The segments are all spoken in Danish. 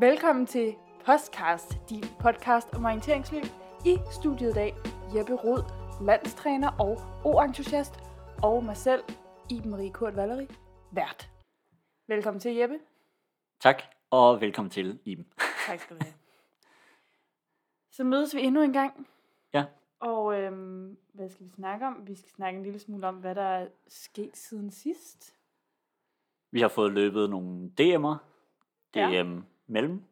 Velkommen til Postcast, din podcast om orienteringsløb. I studiet i dag Jeppe Rod, landstræner og O-entusiast, og mig selv, Iben Marie Kurt Valerie, vært. Velkommen til, Jeppe. Tak, og velkommen til, Iben. Tak skal du have. Så mødes vi endnu en gang. Ja. Og øhm, hvad skal vi snakke om? Vi skal snakke en lille smule om, hvad der er sket siden sidst. Vi har fået løbet nogle DM'er. DM Ja. ja. Mellem,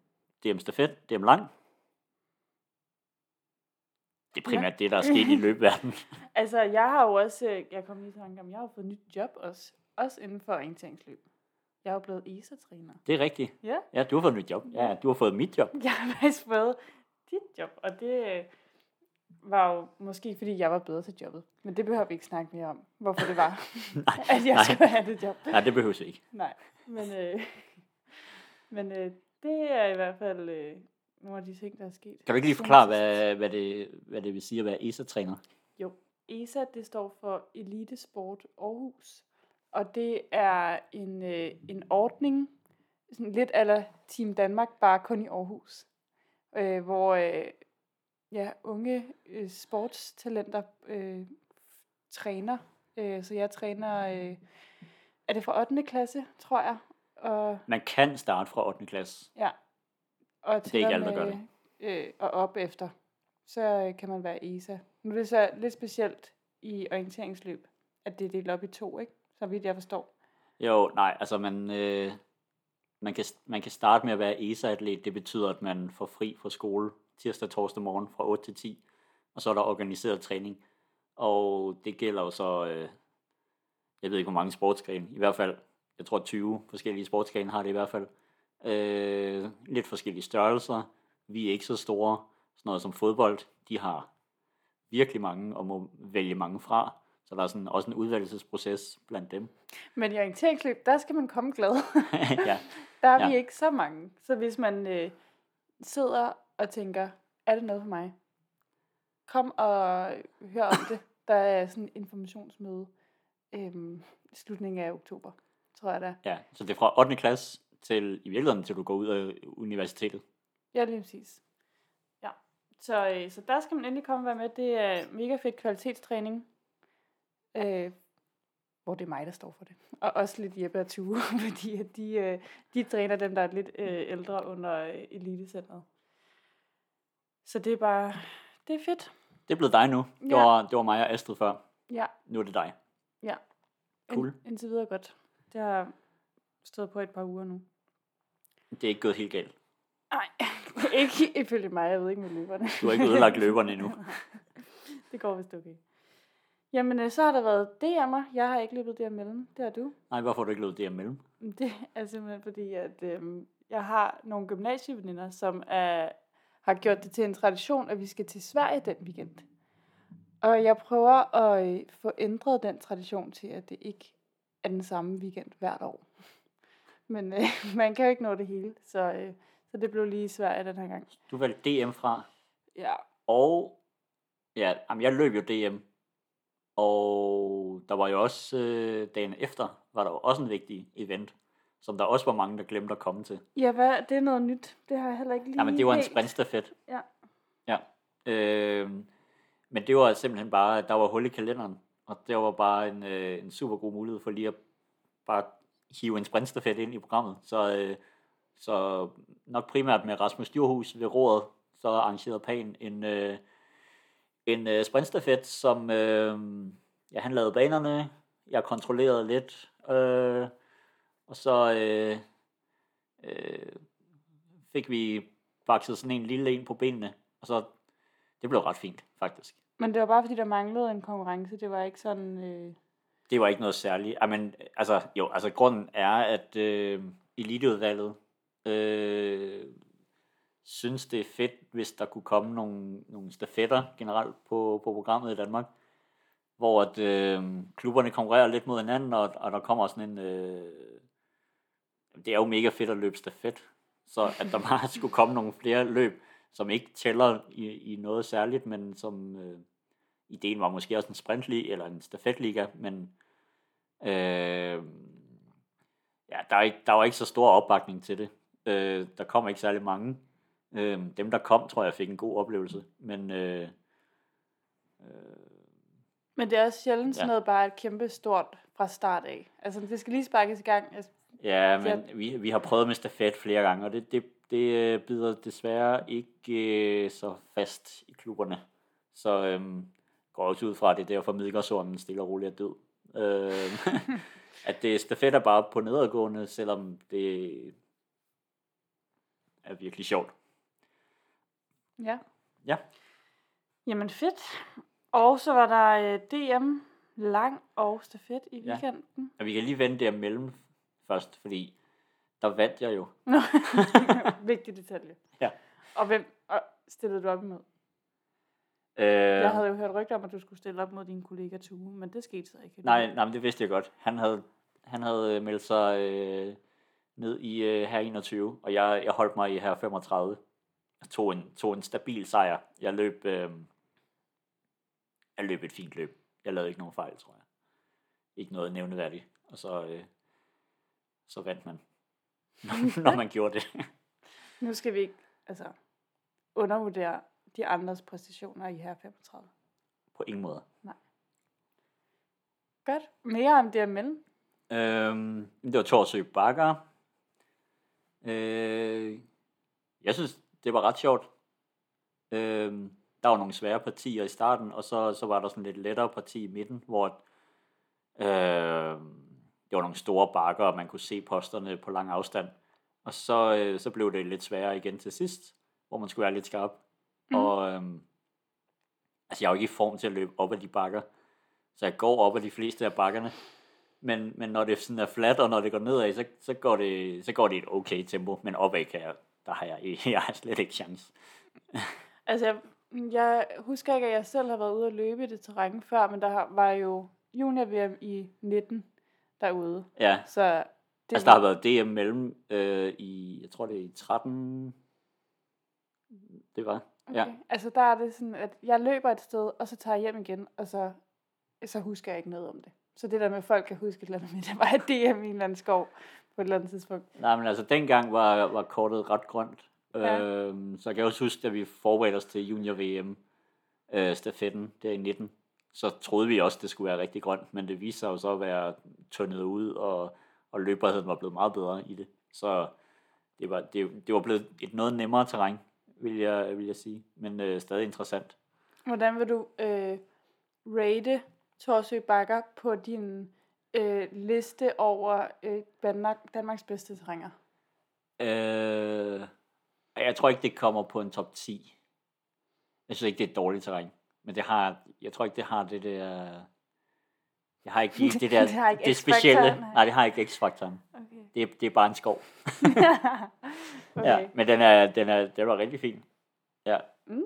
DM stafet, DM lang. Det er primært det, der er sket i løbeverdenen. Altså, jeg har jo også, jeg kom lige i tanke om, jeg har fået nyt job også, også inden for orienteringsløb. Jeg er jo blevet ESA-træner. Det er rigtigt. Ja. Ja, du har fået nyt job. Ja, du har fået mit job. Jeg har faktisk fået dit job, og det øh, var jo måske, fordi jeg var bedre til jobbet. Men det behøver vi ikke snakke mere om, hvorfor det var, Nej, at jeg nej. skulle have det job. Nej, det behøver vi ikke. Nej, men, øh, men øh, det er i hvert fald øh, nogle af de ting, der er sket. Kan du ikke lige forklare, hvad, hvad, det, hvad det vil sige at være ESA-træner? Jo, ESA det står for Elitesport Aarhus, og det er en, øh, en ordning, sådan lidt ala Team Danmark, bare kun i Aarhus, øh, hvor øh, ja, unge øh, sportstalenter øh, træner. Øh, så jeg træner, øh, er det fra 8. klasse, tror jeg, og Man kan starte fra 8. klasse. Ja. Og Det er ikke alle, der gør med, Øh, og op efter. Så øh, kan man være ESA. Nu er det så lidt specielt i orienteringsløb, at det er delt op i to, ikke? Så vidt jeg forstår. Jo, nej, altså man, øh, man, kan, man kan starte med at være ESA-atlet. Det betyder, at man får fri fra skole tirsdag og torsdag morgen fra 8 til 10. Og så er der organiseret træning. Og det gælder jo så, øh, jeg ved ikke hvor mange sportsgrene, i hvert fald, jeg tror 20 forskellige sportsgrene har det i hvert fald. Øh, lidt forskellige størrelser. Vi er ikke så store. Sådan noget som fodbold, de har virkelig mange og må vælge mange fra. Så der er sådan også en udvalgelsesproces blandt dem. Men i orienteringsløb, der skal man komme glad. ja. der er Ja. vi ikke så mange. Så hvis man øh, sidder og tænker, er det noget for mig? Kom og hør om det. Der er sådan en informationsmøde øhm, i slutningen af oktober, tror jeg da. Ja, så det er fra 8. klasse til i virkeligheden, til du går ud af universitetet. Ja, lige præcis. Ja. Så, øh, så der skal man endelig komme og være med. Det er mega fedt kvalitetstræning. Øh, hvor det er mig, der står for det. Og også lidt Jeppe og Tue, fordi at de, øh, de træner dem, der er lidt øh, ældre under øh, elitecentret. Så det er bare, det er fedt. Det er blevet dig nu. Det, Ja. var, det var mig og Astrid før. Ja, Nu er det dig. ja. Cool. Ind, indtil videre godt. Det har stået på et par uger nu. Det er ikke gået helt galt. Nej, ikke ifølge mig. Jeg ved ikke med løberne. Du har ikke ødelagt løberne endnu. det går vist okay. Jamen, øh, så har der været DM'er. Jeg har ikke løbet der mellem. Det har du. Nej, hvorfor har du ikke løbet det imellem? Det er simpelthen fordi, at øhm, jeg har nogle gymnasieveninder, som er, har gjort det til en tradition, at vi skal til Sverige den weekend. Og jeg prøver at øh, få ændret den tradition til, at det ikke er den samme weekend hvert år. Men øh, man kan jo ikke nå det hele, så, øh, så det blev lige Sverige den her gang. Du valgte DM fra. Ja, Og ja, jamen, jeg løb jo DM. Og der var jo også øh, dagen efter, var der jo også en vigtig event, som der også var mange, der glemte at komme til. ja hvad, det er noget nyt. Det har jeg heller ikke lige Jamen, det var en sprintstafet. Ja. Ja. Øh, men det var simpelthen bare, der var hul i kalenderen. Og der var bare en, øh, en super god mulighed for lige at bare hive en sprintstafet ind i programmet. Så, øh, så nok primært med Rasmus Djurhus ved roret, så arrangerede Pan en, øh, en øh, sprintstafet, som øh, ja, han lavede banerne, jeg kontrollerede lidt, øh, og så øh, øh, fik vi bakset sådan en lille en på benene, og så det blev ret fint, faktisk. Men det var bare fordi, der manglede en konkurrence. Det var ikke sådan... Øh... Det var ikke noget særligt. I men, altså, jo, altså grunden er, at øh, eliteudvalget øh, synes, det er fedt, hvis der kunne komme nogle, nogle stafetter generelt på, på programmet i Danmark, hvor at, øh, klubberne konkurrerer lidt mod hinanden, og, og der kommer sådan en... Øh, det er jo mega fedt at løbe stafet, så at der bare skulle komme nogle flere løb, som ikke tæller i, i noget særligt, men som øh, ideen var måske også en sprintliga eller en stafetliga, men øh, ja, der, er der var ikke så stor opbakning til det. Øh, der kom ikke særlig mange. Øh, dem, der kom, tror jeg, fik en god oplevelse. Men øh, Men det er også sjældent Ja. sådan noget bare et kæmpe stort fra start af. Altså, det skal lige sparkes i gang. Altså, ja, Ja. men vi, vi har prøvet med stafet flere gange, og det, det, det øh, bider desværre ikke øh, så fast i klubberne. Så øh, går også ud fra, at det er derfor Midgårdsormen stille og roligt er død. Øh, at det stafet er bare på nedadgående, selvom det er virkelig sjovt. ja. Ja. Jamen fedt. Og så var der øh, DM lang og stafet i Ja. weekenden. Og vi kan lige vende det mellem først, fordi der vandt jeg jo. Nå, vigtig detalje. Ja. Og hvem og stillede du op imod? Øh, Jeg havde jo hørt rygter om, at du skulle stille op mod din kollega Tue, men det skete så ikke. nej, nej, men det vidste jeg godt. Han havde, han havde øh, meldt sig øh, ned i øh, her 21, og jeg, jeg holdt mig i her 35. Jeg tog en, tog en stabil sejr. Jeg løb, øh, jeg løb et fint løb. Jeg lavede ikke nogen fejl, tror jeg. Ikke noget nævneværdigt. Og så, øh, så vandt man, når, man gjorde det. Nu skal vi ikke altså, undervurdere de andres præstationer i her 35. På ingen måde. Godt. Mere om DML. Øhm, det var Torsø Bakker. Øh, jeg synes, det var ret sjovt. Øhm, der var nogle svære partier i starten, og så, så var der sådan lidt lettere parti i midten, hvor øh, det var nogle store bakker, og man kunne se posterne på lang afstand. Og så, øh, så blev det lidt sværere igen til sidst, hvor man skulle være lidt skarp. Mm. Og øhm, altså, jeg er jo ikke i form til at løbe op ad de bakker, så jeg går op ad de fleste af bakkerne. Men, men når det sådan er fladt, og når det går nedad, så, så, går det, så går det i et okay tempo. Men opad kan jeg, der har jeg, jeg har slet ikke chance. Altså, jeg, jeg husker ikke, at jeg selv har været ude at løbe i det terræn før, men der var jo junior-VM i 19 derude. Ja, Så det altså der har været DM mellem øh, i, jeg tror det er i 13, det var, Okay. ja. Altså, der er det sådan, at jeg løber et sted, og så tager jeg hjem igen, og så, så husker jeg ikke noget om det. Så det der med, at folk kan huske et eller andet med, det var et DM i en eller anden skov på et eller andet tidspunkt. Nej, men altså dengang var, var kortet ret grønt. Ja. Øhm, så jeg kan også huske, at vi forberedte os til junior VM øh, stafetten der i 19, så troede vi også, det skulle være rigtig grønt, men det viste sig jo så at være tyndet ud, og, og løberheden var blevet meget bedre i det. Så det var, det, det var blevet et noget nemmere terræn, vil jeg, vil jeg sige, men øh, stadig interessant. Hvordan vil du øh, rate Torsø Bakker på din øh, liste over øh, Danmark, Danmarks bedste terrænger? Øh, jeg tror ikke, det kommer på en top 10. Jeg synes ikke, det er et dårligt terræn. Men det har, jeg tror ikke, det har det der... Jeg har ikke lige det der, Det har ikke det specielle. nej. Nej, det har ikke X-faktoren. Okay. Det, er- det er bare en skov. okay. Ja, men den er, den er, den var rigtig fin. Ja. Mm.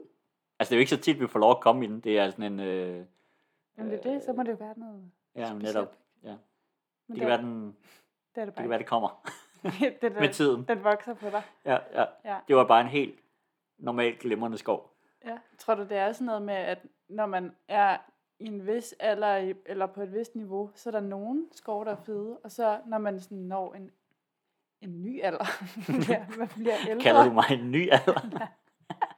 Altså, det er jo ikke så tit, vi får lov at komme i den. Det er sådan en... Øh, Jamen det er det, så må det jo være noget ja, specielt. netop. Ja. Men Det det, kan være, den, det er det det være, det kommer det, med tiden. Den vokser på dig. Ja, ja. Ja. Det var bare en helt normal glimrende skov. Ja. Tror du, det er sådan noget med, at når man er i en vis alder, eller på et vist niveau, så er der nogen skove, der er fede, og så når man sådan når en, en ny alder, bliver, man bliver ældre. Kalder du mig en ny alder?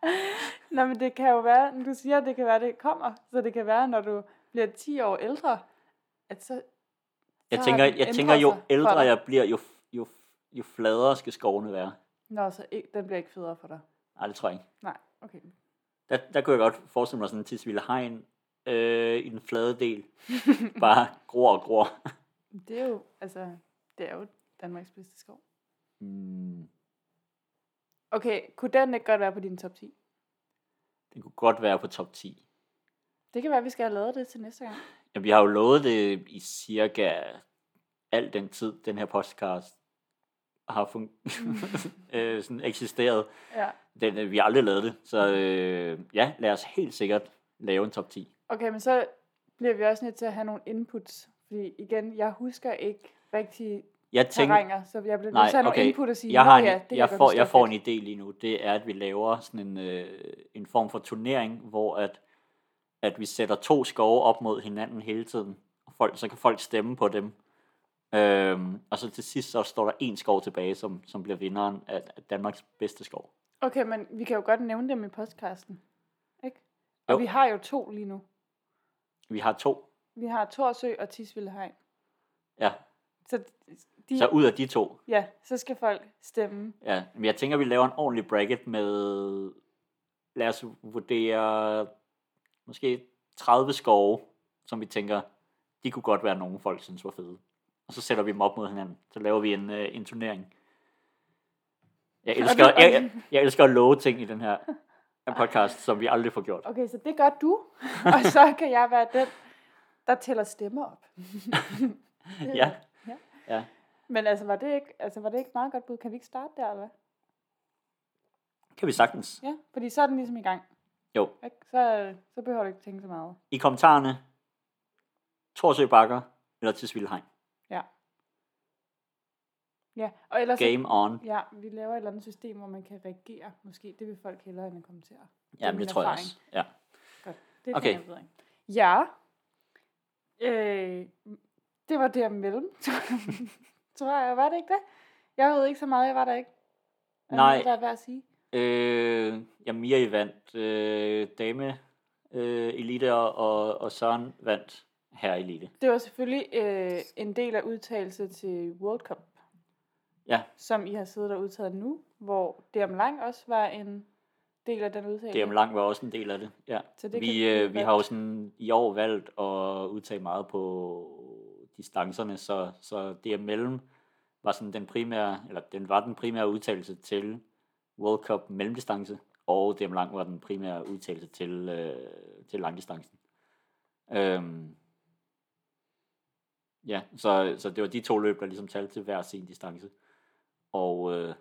Nå, men det kan jo være, du siger, at det kan være, det kommer, så det kan være, når du bliver 10 år ældre, at så... Jeg så tænker, har den jeg tænker jo ældre jeg bliver, jo, jo, jo fladere skal skovene være. Nå, så ikke, den bliver ikke federe for dig. Nej, det tror jeg ikke. Nej, okay. Der, der kunne jeg godt forestille mig sådan en tidsvilde hegn øh, i den flade del. Bare gror og gror. Det er jo, altså, det er jo Danmarks bedste skov. Mm, Okay, kunne den ikke godt være på din top 10? det kunne godt være på top 10. Det kan være, at vi skal have lavet det til næste gang. Jamen, vi har jo lovet det i cirka al den tid, den her podcast har fun- øh, sådan eksisteret. Ja. Den, øh, vi har aldrig lavet det, så øh, ja, lad os helt sikkert lave en top 10. Okay, men så bliver vi også nødt til at have nogle inputs. Fordi igen, jeg husker ikke rigtig Jeg tænker, terrænger, så jeg bliver nødt til at have okay. nogle input og sige, jeg, har "Nå en, ja, det jeg, får, jeg det får en idé lige nu. Det er, at vi laver sådan en, øh, en form for turnering, hvor at, at vi sætter to skove op mod hinanden hele tiden. Og folk, så kan folk stemme på dem. Øhm, og så til sidst, så står der en skov tilbage, som, som bliver vinderen af Danmarks bedste skov. Okay, men vi kan jo godt nævne dem i podcasten. Ikke? Og Jo. vi har jo to lige nu. Vi har to. Vi har Torsø og Tisvildehegn. Ja, Så, de, så ud af de to. ja, så skal folk stemme. Ja, men jeg tænker, vi laver en ordentlig bracket med, lad os vurdere, måske 30 skove, som vi tænker, de kunne godt være nogle folk synes var fede. Og så sætter vi dem op mod hinanden. Så laver vi en, øh, en turnering. Jeg elsker, jeg, jeg, jeg elsker at love ting i den her podcast, som vi aldrig får gjort. Okay, så det gør du. og så kan jeg være den, der tæller stemmer op. Ja, ja. ja. Men altså var, det ikke, altså, var det ikke et meget godt bud? Kan vi ikke starte der, eller hvad? Kan vi sagtens. Ja, fordi så er den ligesom i gang. Jo. Ikke? Så, så behøver du ikke tænke så meget. I kommentarerne, Torsø Bakker eller Tisvildhegn. Ja. Ja, og ellers... Game on. Ja, vi laver et eller andet system, hvor man kan reagere. Måske det vil folk hellere end at kommentere. Jamen, min det tror jeg erfaring. også. Ja. Godt. Det Okay. okay. jeg Ja. Øh, det var der mellem. tror jeg, var det ikke det? Jeg ved ikke så meget, jeg var der ikke. Er Nej. noget, der er værd at sige? Øh, ja, Mia vandt øh, dame øh, elite, og, og, og Søren vandt her elite. Det var selvfølgelig øh, en del af udtalelse til World Cup, Ja, som I har siddet og udtaget nu, hvor DM Lang også var en del af den udtalelse. DM Lang var også en del af det. Ja. Så det vi, vi øh, vi har jo sådan i år valgt at udtage meget på distancerne, så, så DM Mellem var sådan den primære, eller den var den primære udtalelse til World Cup mellemdistance, og DM Lang var den primære udtalelse til, øh, til langdistancen. Øhm, ja, så, så det var de to løb, der ligesom talte til hver sin distance. Og øh,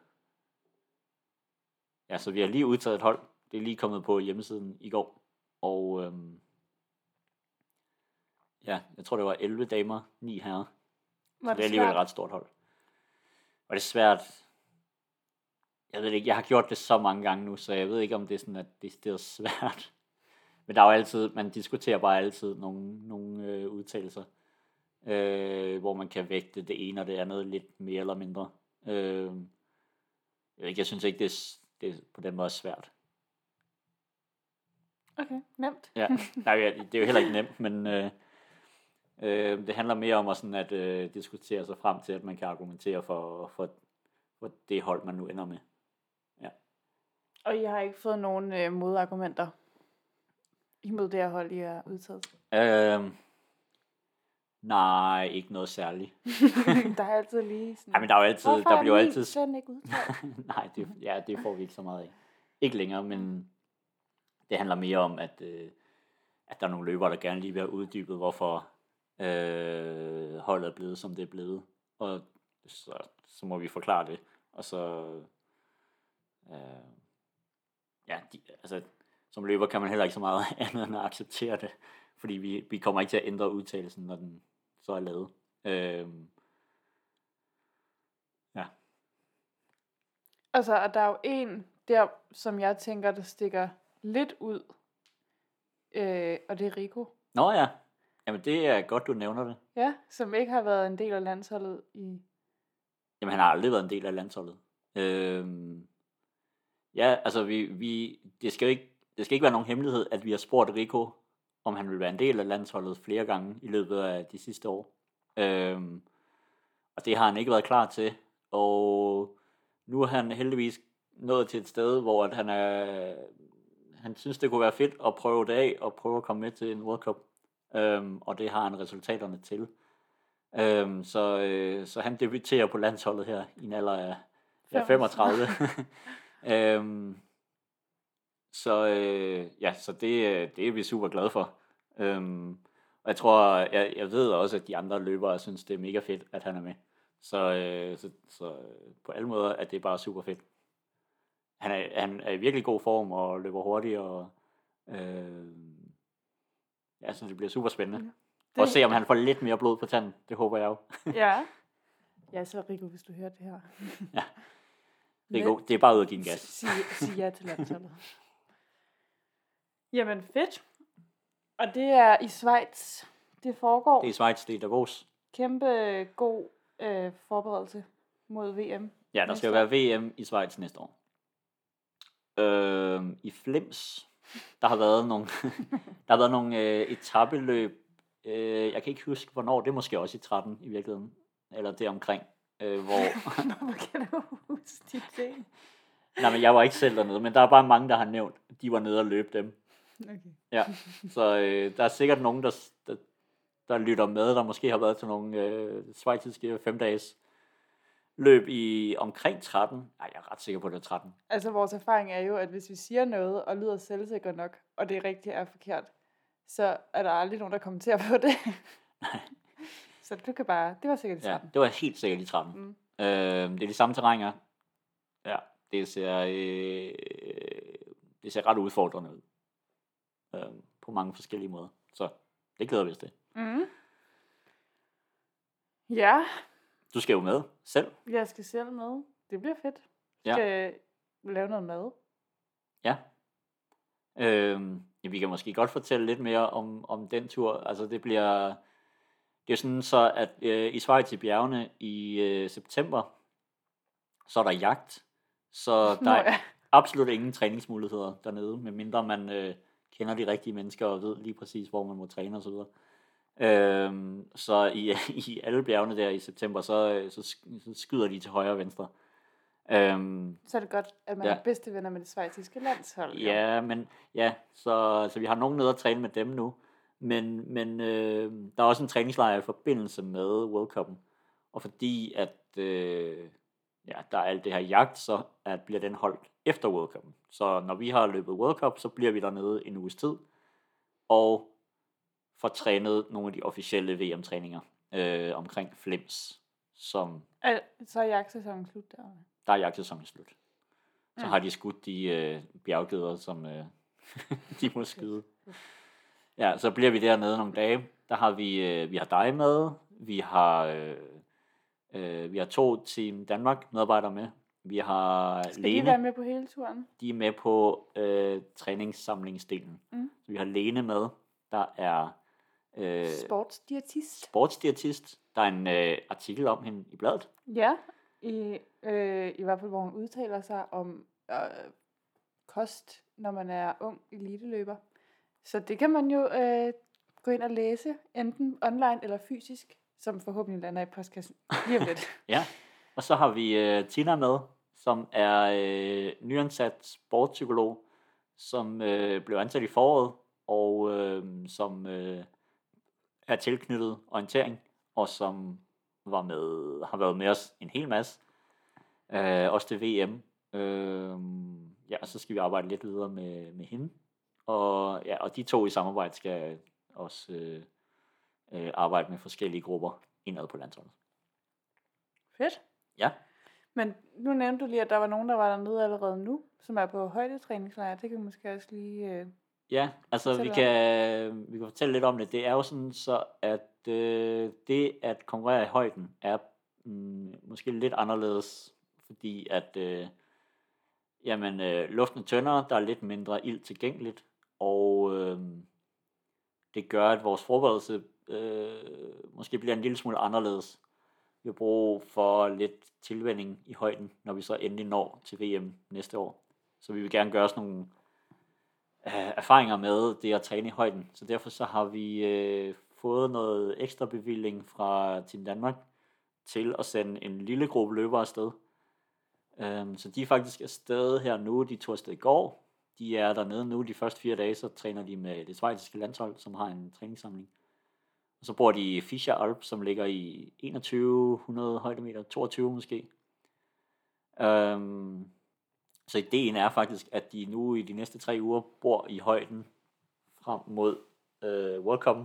ja, så vi har lige udtaget et hold. Det er lige kommet på hjemmesiden i går. Og øhm, ja, jeg tror det var 11 damer, 9 herrer. Var Så det er alligevel et ret stort hold. Og det er svært. Jeg ved ikke, jeg har gjort det så mange gange nu, så jeg ved ikke, om det er sådan, at det er svært. Men der er jo altid, man diskuterer bare altid nogle, nogle øh, udtalelser, øh, hvor man kan vægte det ene og det andet lidt mere eller mindre. Øh, jeg, ikke, jeg synes ikke, det er, det er på den måde svært. Okay, nemt. Ja, nej, ja, det er jo heller ikke nemt, men øh, øh, det handler mere om at, sådan at øh, diskutere sig frem til, at man kan argumentere for, for, for det hold, man nu ender med. Og I har ikke fået nogen øh, modargumenter imod det her hold, I har udtaget? Øh, nej, ikke noget særligt. der er altid lige sådan... Ej, men der er jo altid, Hvorfor der er bliver min altid... søn ikke nej, det, ja, det får vi ikke så meget af. Ikke længere, men det handler mere om, at, øh, at der er nogle løbere, der gerne lige vil have uddybet, hvorfor øh, holdet er blevet, som det er blevet. Og så, så må vi forklare det. Og så... Øh, ja, de, altså, som løber kan man heller ikke så meget andet end at acceptere det. Fordi vi, vi kommer ikke til at ændre udtalelsen, når den så er lavet. Øh, ja. Altså, og der er jo en der, som jeg tænker, der stikker lidt ud. Øh, og det er Rico. Nå ja, jamen det er godt, du nævner det. Ja, som ikke har været en del af landsholdet i... Jamen han har aldrig været en del af landsholdet. Øhm, ja, altså vi, vi, det, skal jo ikke, det skal ikke være nogen hemmelighed, at vi har spurgt Rico, om han vil være en del af landsholdet flere gange i løbet af de sidste år. Øhm, og det har han ikke været klar til. Og nu er han heldigvis nået til et sted, hvor at han er, han synes, det kunne være fedt at prøve det af, og prøve at komme med til en World Cup. Øhm, og det har han resultaterne til. Øhm, så, øh, så han debuterer på landsholdet her i en alder af ja, 35. øhm, så øh, ja, så det, øh, det er vi super glade for. Øhm, og jeg tror, jeg, jeg ved også, at de andre løbere synes, det er mega fedt, at han er med. Så, øh, så, så øh, på alle måder er det bare super fedt. Han er, han er i virkelig god form og løber hurtigt, og øh, ja, så det bliver super spændende. Det- Og se, om han får lidt mere blod på tanden. Det håber jeg jo. ja. Ja, så Rico, hvis du hører det her. Er, god. det er bare ud at give en gas. Sig, sig ja til landsholdet. Jamen fedt. Og det er i Schweiz, det foregår. Det er i Schweiz, det er Davos. Kæmpe god øh, forberedelse mod VM. Ja, der skal jo være VM i Schweiz næste år. Øh, I Flims, der har været nogle, der har været nogle øh, etabeløb. Øh, jeg kan ikke huske, hvornår. Det er måske også i 13 i virkeligheden. Eller det omkring. Øh, hvor, Hvorfor kan du huske de ting? nej, men jeg var ikke selv dernede, men der er bare mange, der har nævnt, de var nede og løb dem. Okay. Ja, så øh, der er sikkert nogen, der, der, der lytter med, der måske har været til nogle øh, svejtiske femdages løb i omkring 13. Nej, jeg er ret sikker på, at det er 13. Altså vores erfaring er jo, at hvis vi siger noget og lyder selvsikre nok, og det rigtigt er forkert, så er der aldrig nogen, der kommenterer på det. så du kan bare, det var sikkert i Ja, 13. det var helt sikkert i 13. Mm. Øh, det er de samme terrænger. Ja, det ser, øh, det ser ret udfordrende ud. Øh, på mange forskellige måder. Så det glæder vi os til. Mm. Ja, Du skal jo med selv. jeg skal selv med. Det bliver fedt. Ja. Skal lave noget mad. Ja. Øhm, ja, vi kan måske godt fortælle lidt mere om, om den tur. Altså det bliver, det er sådan så, at øh, i Schweiz i bjergene i øh, september, så er der jagt. Så der Nå, er ja. absolut ingen træningsmuligheder dernede, medmindre man øh, kender de rigtige mennesker og ved lige præcis, hvor man må træne osv. Øhm, så i, i alle bjergene der i september, så, øh, så, så skyder de til højre og venstre. Øhm, Så er det godt, at man Ja. er bedste venner med det svejtiske landshold. Ja, men ja, så, så vi har nogen nede at træne med dem nu. Men, men øh, der er også en træningslejr i forbindelse med World Cup'en. Og fordi at øh, ja, der er alt det her jagt, så at bliver den holdt efter World Cup'en. Så når vi har løbet World Cup, så bliver vi dernede en uges tid. Og får trænet nogle af de officielle VM-træninger øh, omkring Flims, som Al- Så er jagtsæsonen slut der. der er jagtsæsonen slut. Så Mm. har de skudt de øh, bjerggeder, som øh, de må skyde. Ja, så bliver vi dernede nogle dage. Der har vi, øh, vi har dig med. Vi har, øh, øh, vi har to Team Danmark medarbejdere med. Vi har Skal de Lene, være med på hele turen? de er med på øh, træningssamlingsdelen. Mm. Så vi har Lene med, der er øh, Sportsdiætist. sportsdiætist. Der er en øh, artikel om hende i bladet. Ja, i, øh, i hvert fald hvor hun udtaler sig om øh, kost, når man er ung eliteløber. Så det kan man jo øh, gå ind og læse, enten online eller fysisk, som forhåbentlig lander i postkassen lige om lidt. Ja, og så har vi øh, Tina med, som er øh, nyansat sportspsykolog, som øh, blev ansat i foråret, og øh, som øh, er tilknyttet orientering, og som var med, har været med os en hel masse, øh, også til VM. Øh, ja, og så skal vi arbejde lidt videre med, med hende. Og, ja, og de to i samarbejde skal også øh, øh, arbejde med forskellige grupper indad på landsholdet. Fedt. Ja. Men nu nævnte du lige, at der var nogen, der var dernede allerede nu, som er på højdetræningslejr. Det kan vi måske også lige... Øh... Ja, altså vi kan, vi kan fortælle lidt om det. Det er jo sådan så, at øh, det at konkurrere i højden er mm, måske lidt anderledes, fordi at øh, jamen, øh, luften er tyndere, der er lidt mindre ild tilgængeligt, og øh, det gør, at vores forberedelse øh, måske bliver en lille smule anderledes. Vi har brug for lidt tilvænding i højden, når vi så endelig når til VM næste år. Så vi vil gerne gøre sådan nogle øh, erfaringer med det at træne i højden. Så derfor så har vi øh, fået noget ekstra bevilling fra Team Danmark til at sende en lille gruppe løbere afsted. Øhm, så de er faktisk afsted her nu. De tog afsted i går. De er dernede nu de første fire dage, så træner de med det svejtiske landshold, som har en træningssamling. Og så bor de i Fischer Alp, som ligger i 2100 højdemeter, 22 måske. Øhm, så ideen er faktisk, at de nu i de næste tre uger bor i højden frem mod øh, World Cup.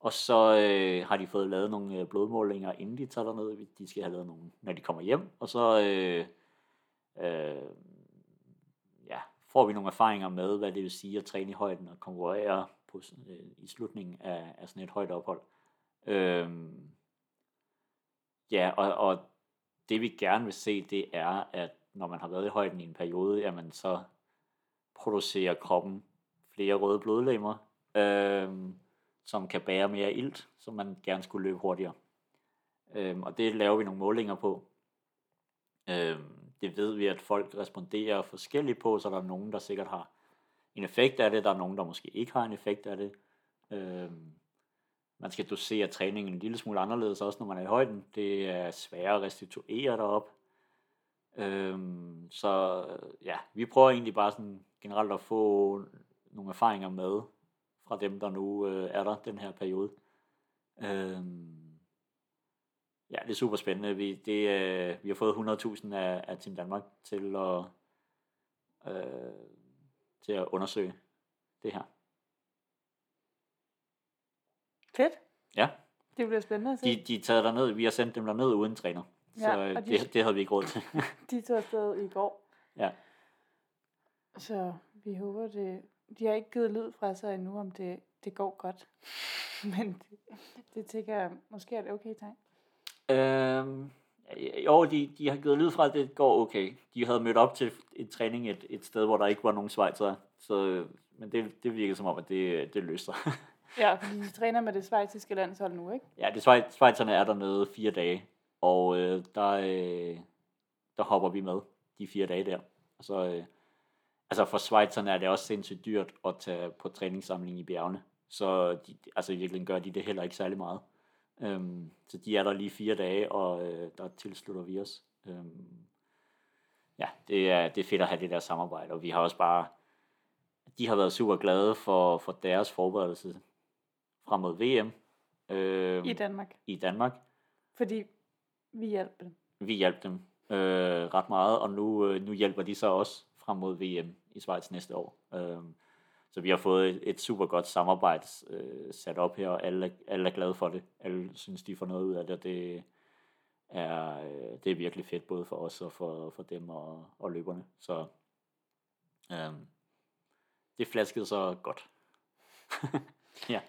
Og så øh, har de fået lavet nogle øh, blodmålinger, inden de tager derned. De skal have lavet nogle, når de kommer hjem. Og så øh, øh, ja, får vi nogle erfaringer med, hvad det vil sige at træne i højden og konkurrere på, øh, i slutningen af, af sådan et højt ophold. Øhm, ja, og, og det vi gerne vil se, det er, at når man har været i højden i en periode, jamen så producerer kroppen flere røde blodlemmer, øhm, som kan bære mere ilt, så man gerne skulle løbe hurtigere. Øhm, og det laver vi nogle målinger på. Øhm, det ved vi, at folk responderer forskelligt på, så der er nogen, der sikkert har en effekt af det, der er nogen, der måske ikke har en effekt af det. Øh, man skal dosere træningen en lille smule anderledes, også når man er i højden. Det er sværere at restituere derop. Øhm, så ja, vi prøver egentlig bare sådan generelt at få nogle erfaringer med fra dem, der nu øh, er der den her periode. Øhm, ja, det er super spændende. Vi, det, øh, vi har fået 100.000 af, af Team Danmark til at, øh, til at undersøge det her. Fedt. Ja, Det bliver spændende at se. de, de er taget derned. Vi har sendt dem derned uden træner. Ja, så øh, de- det, det havde vi ikke råd til. De tog afsted i går. Ja. Så vi håber det. De har ikke givet lyd fra sig endnu, om det, det går godt. Men det, det tænker jeg, måske er det okay tegn. Øhm, jo, de, de har givet lyd fra, at det går okay. De havde mødt op til en træning et, et sted, hvor der ikke var nogen svejser. Så, øh, men det, det virkede som om, at det, det løste sig. Ja, fordi de træner med det svejtiske landshold nu, ikke? ja, det svej, svejserne er dernede fire dage, og øh, der, øh, der hopper vi med de fire dage der. Og så, øh, altså for svejserne er det også sindssygt dyrt at tage på træningssamling i bjergene. Så de, altså i virkeligheden gør de det heller ikke særlig meget. Øhm, så de er der lige fire dage, og øh, der tilslutter vi os. Øhm, ja, det er, det er fedt at have det der samarbejde, og vi har også bare, de har været super glade for, for deres forberedelse frem mod VM øh, I Danmark. i Danmark. Fordi vi hjælper dem. Vi hjalp dem øh, ret meget, og nu, øh, nu hjælper de så også frem mod VM i Schweiz næste år. Øh, så vi har fået et, et super godt samarbejde øh, sat op her, og alle, er- alle er glade for det. Alle synes, de får noget ud af det, og det er, øh, det er virkelig fedt, både for os og for, for dem og, og løberne. Så øh, det flaskede så godt. ja.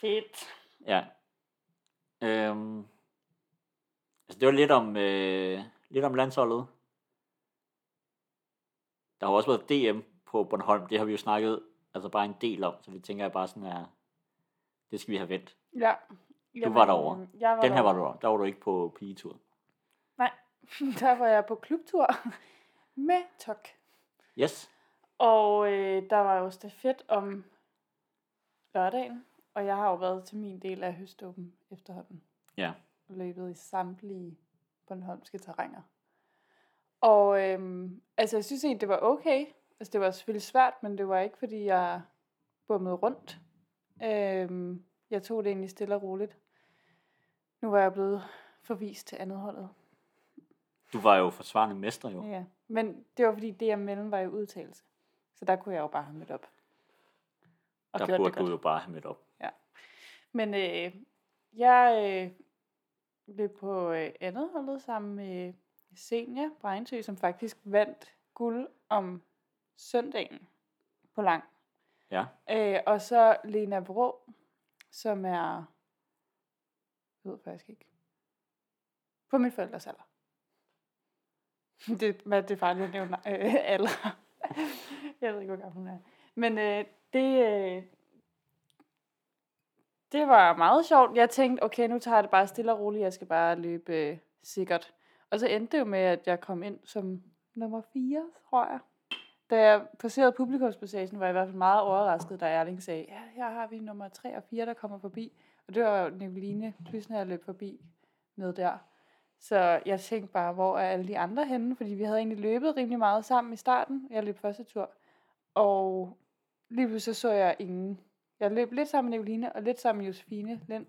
Fedt. Ja. Øhm, altså det var lidt om, øh, lidt om landsholdet. Der har også været DM på Bornholm. Det har vi jo snakket altså bare en del om, så det tænker jeg bare sådan er, det skal vi have vendt. Ja. Du var derovre. Jeg var Den her var derovre. du der var du ikke på pigetur. Nej, der var jeg på klubtur med Tok. Yes. Og øh, der var jo stafet om lørdagen, og jeg har jo været til min del af høståben efterhånden. Ja. Løbet i samtlige Bornholmske terrænger. Og øhm, altså, jeg synes egentlig, det var okay. Altså, det var selvfølgelig svært, men det var ikke, fordi jeg bummede rundt. Øhm, jeg tog det egentlig stille og roligt. Nu var jeg blevet forvist til andet holdet. Du var jo forsvarende mester jo. Ja, men det var fordi DM mellem var i udtalelse. Så der kunne jeg jo bare have mødt op. Og Der burde det du jo bare have mødt op. Men øh, jeg øh, løb på øh, andet holdet sammen med Senja Brejnsø, som faktisk vandt guld om søndagen på lang. Ja. Øh, og så Lena Vrå, som er, jeg ved faktisk ikke, på min forældres alder. Det, hvad, det er farligt at nævne øh, alder. jeg ved ikke, hvor gammel hun er. Men øh, det, øh, det var meget sjovt. Jeg tænkte, okay, nu tager jeg det bare stille og roligt. Jeg skal bare løbe øh, sikkert. Og så endte det jo med, at jeg kom ind som nummer 4, tror jeg. Da jeg passerede publikumspassagen, var jeg i hvert fald meget overrasket, da Erling sagde, ja, her har vi nummer 3 og 4, der kommer forbi. Og det var jo Nicoline Plysner, jeg løb forbi med der. Så jeg tænkte bare, hvor er alle de andre henne? Fordi vi havde egentlig løbet rimelig meget sammen i starten. Jeg løb første tur. Og lige pludselig så jeg ingen. Jeg løb lidt sammen med Nicoline, og lidt sammen med Josefine Lind.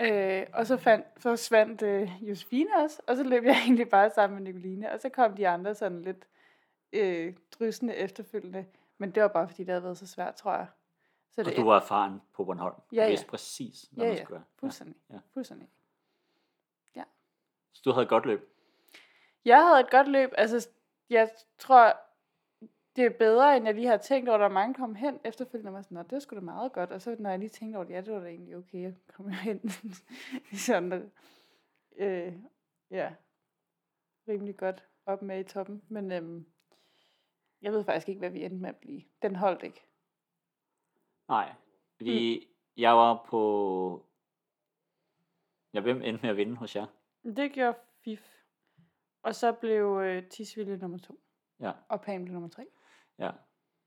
Øh, og så fandt, forsvandt øh, Josefine også, og så løb jeg egentlig bare sammen med Nicoline, og så kom de andre sådan lidt øh, drysende efterfølgende. Men det var bare, fordi det havde været så svært, tror jeg. Så Og det du var erfaren på Bornholm. Ja, Du ja. vidste præcis, hvad Ja, man ja. skulle gøre. Ja. fuldstændig. Ja. fuldstændig. Så du havde et godt løb. Jeg havde et godt løb. Altså, jeg tror, det er bedre, end jeg lige har tænkt over. Der er mange, der kom hen efterfølgende og var sådan, det sgu da meget godt. Og så når jeg lige tænkte over det, ja, det var da egentlig okay, jeg kom hen. sådan, der, øh, ja, rimelig godt op med i toppen. Men øhm, jeg ved faktisk ikke, hvad vi endte med at blive. Den holdt ikke. Nej, fordi mm. jeg var på... Ja, hvem endte med at vinde hos jer? Det gjorde FIF. Og så blev øh, Tisvilde nummer to. Ja. Og Pam blev nummer tre. Ja.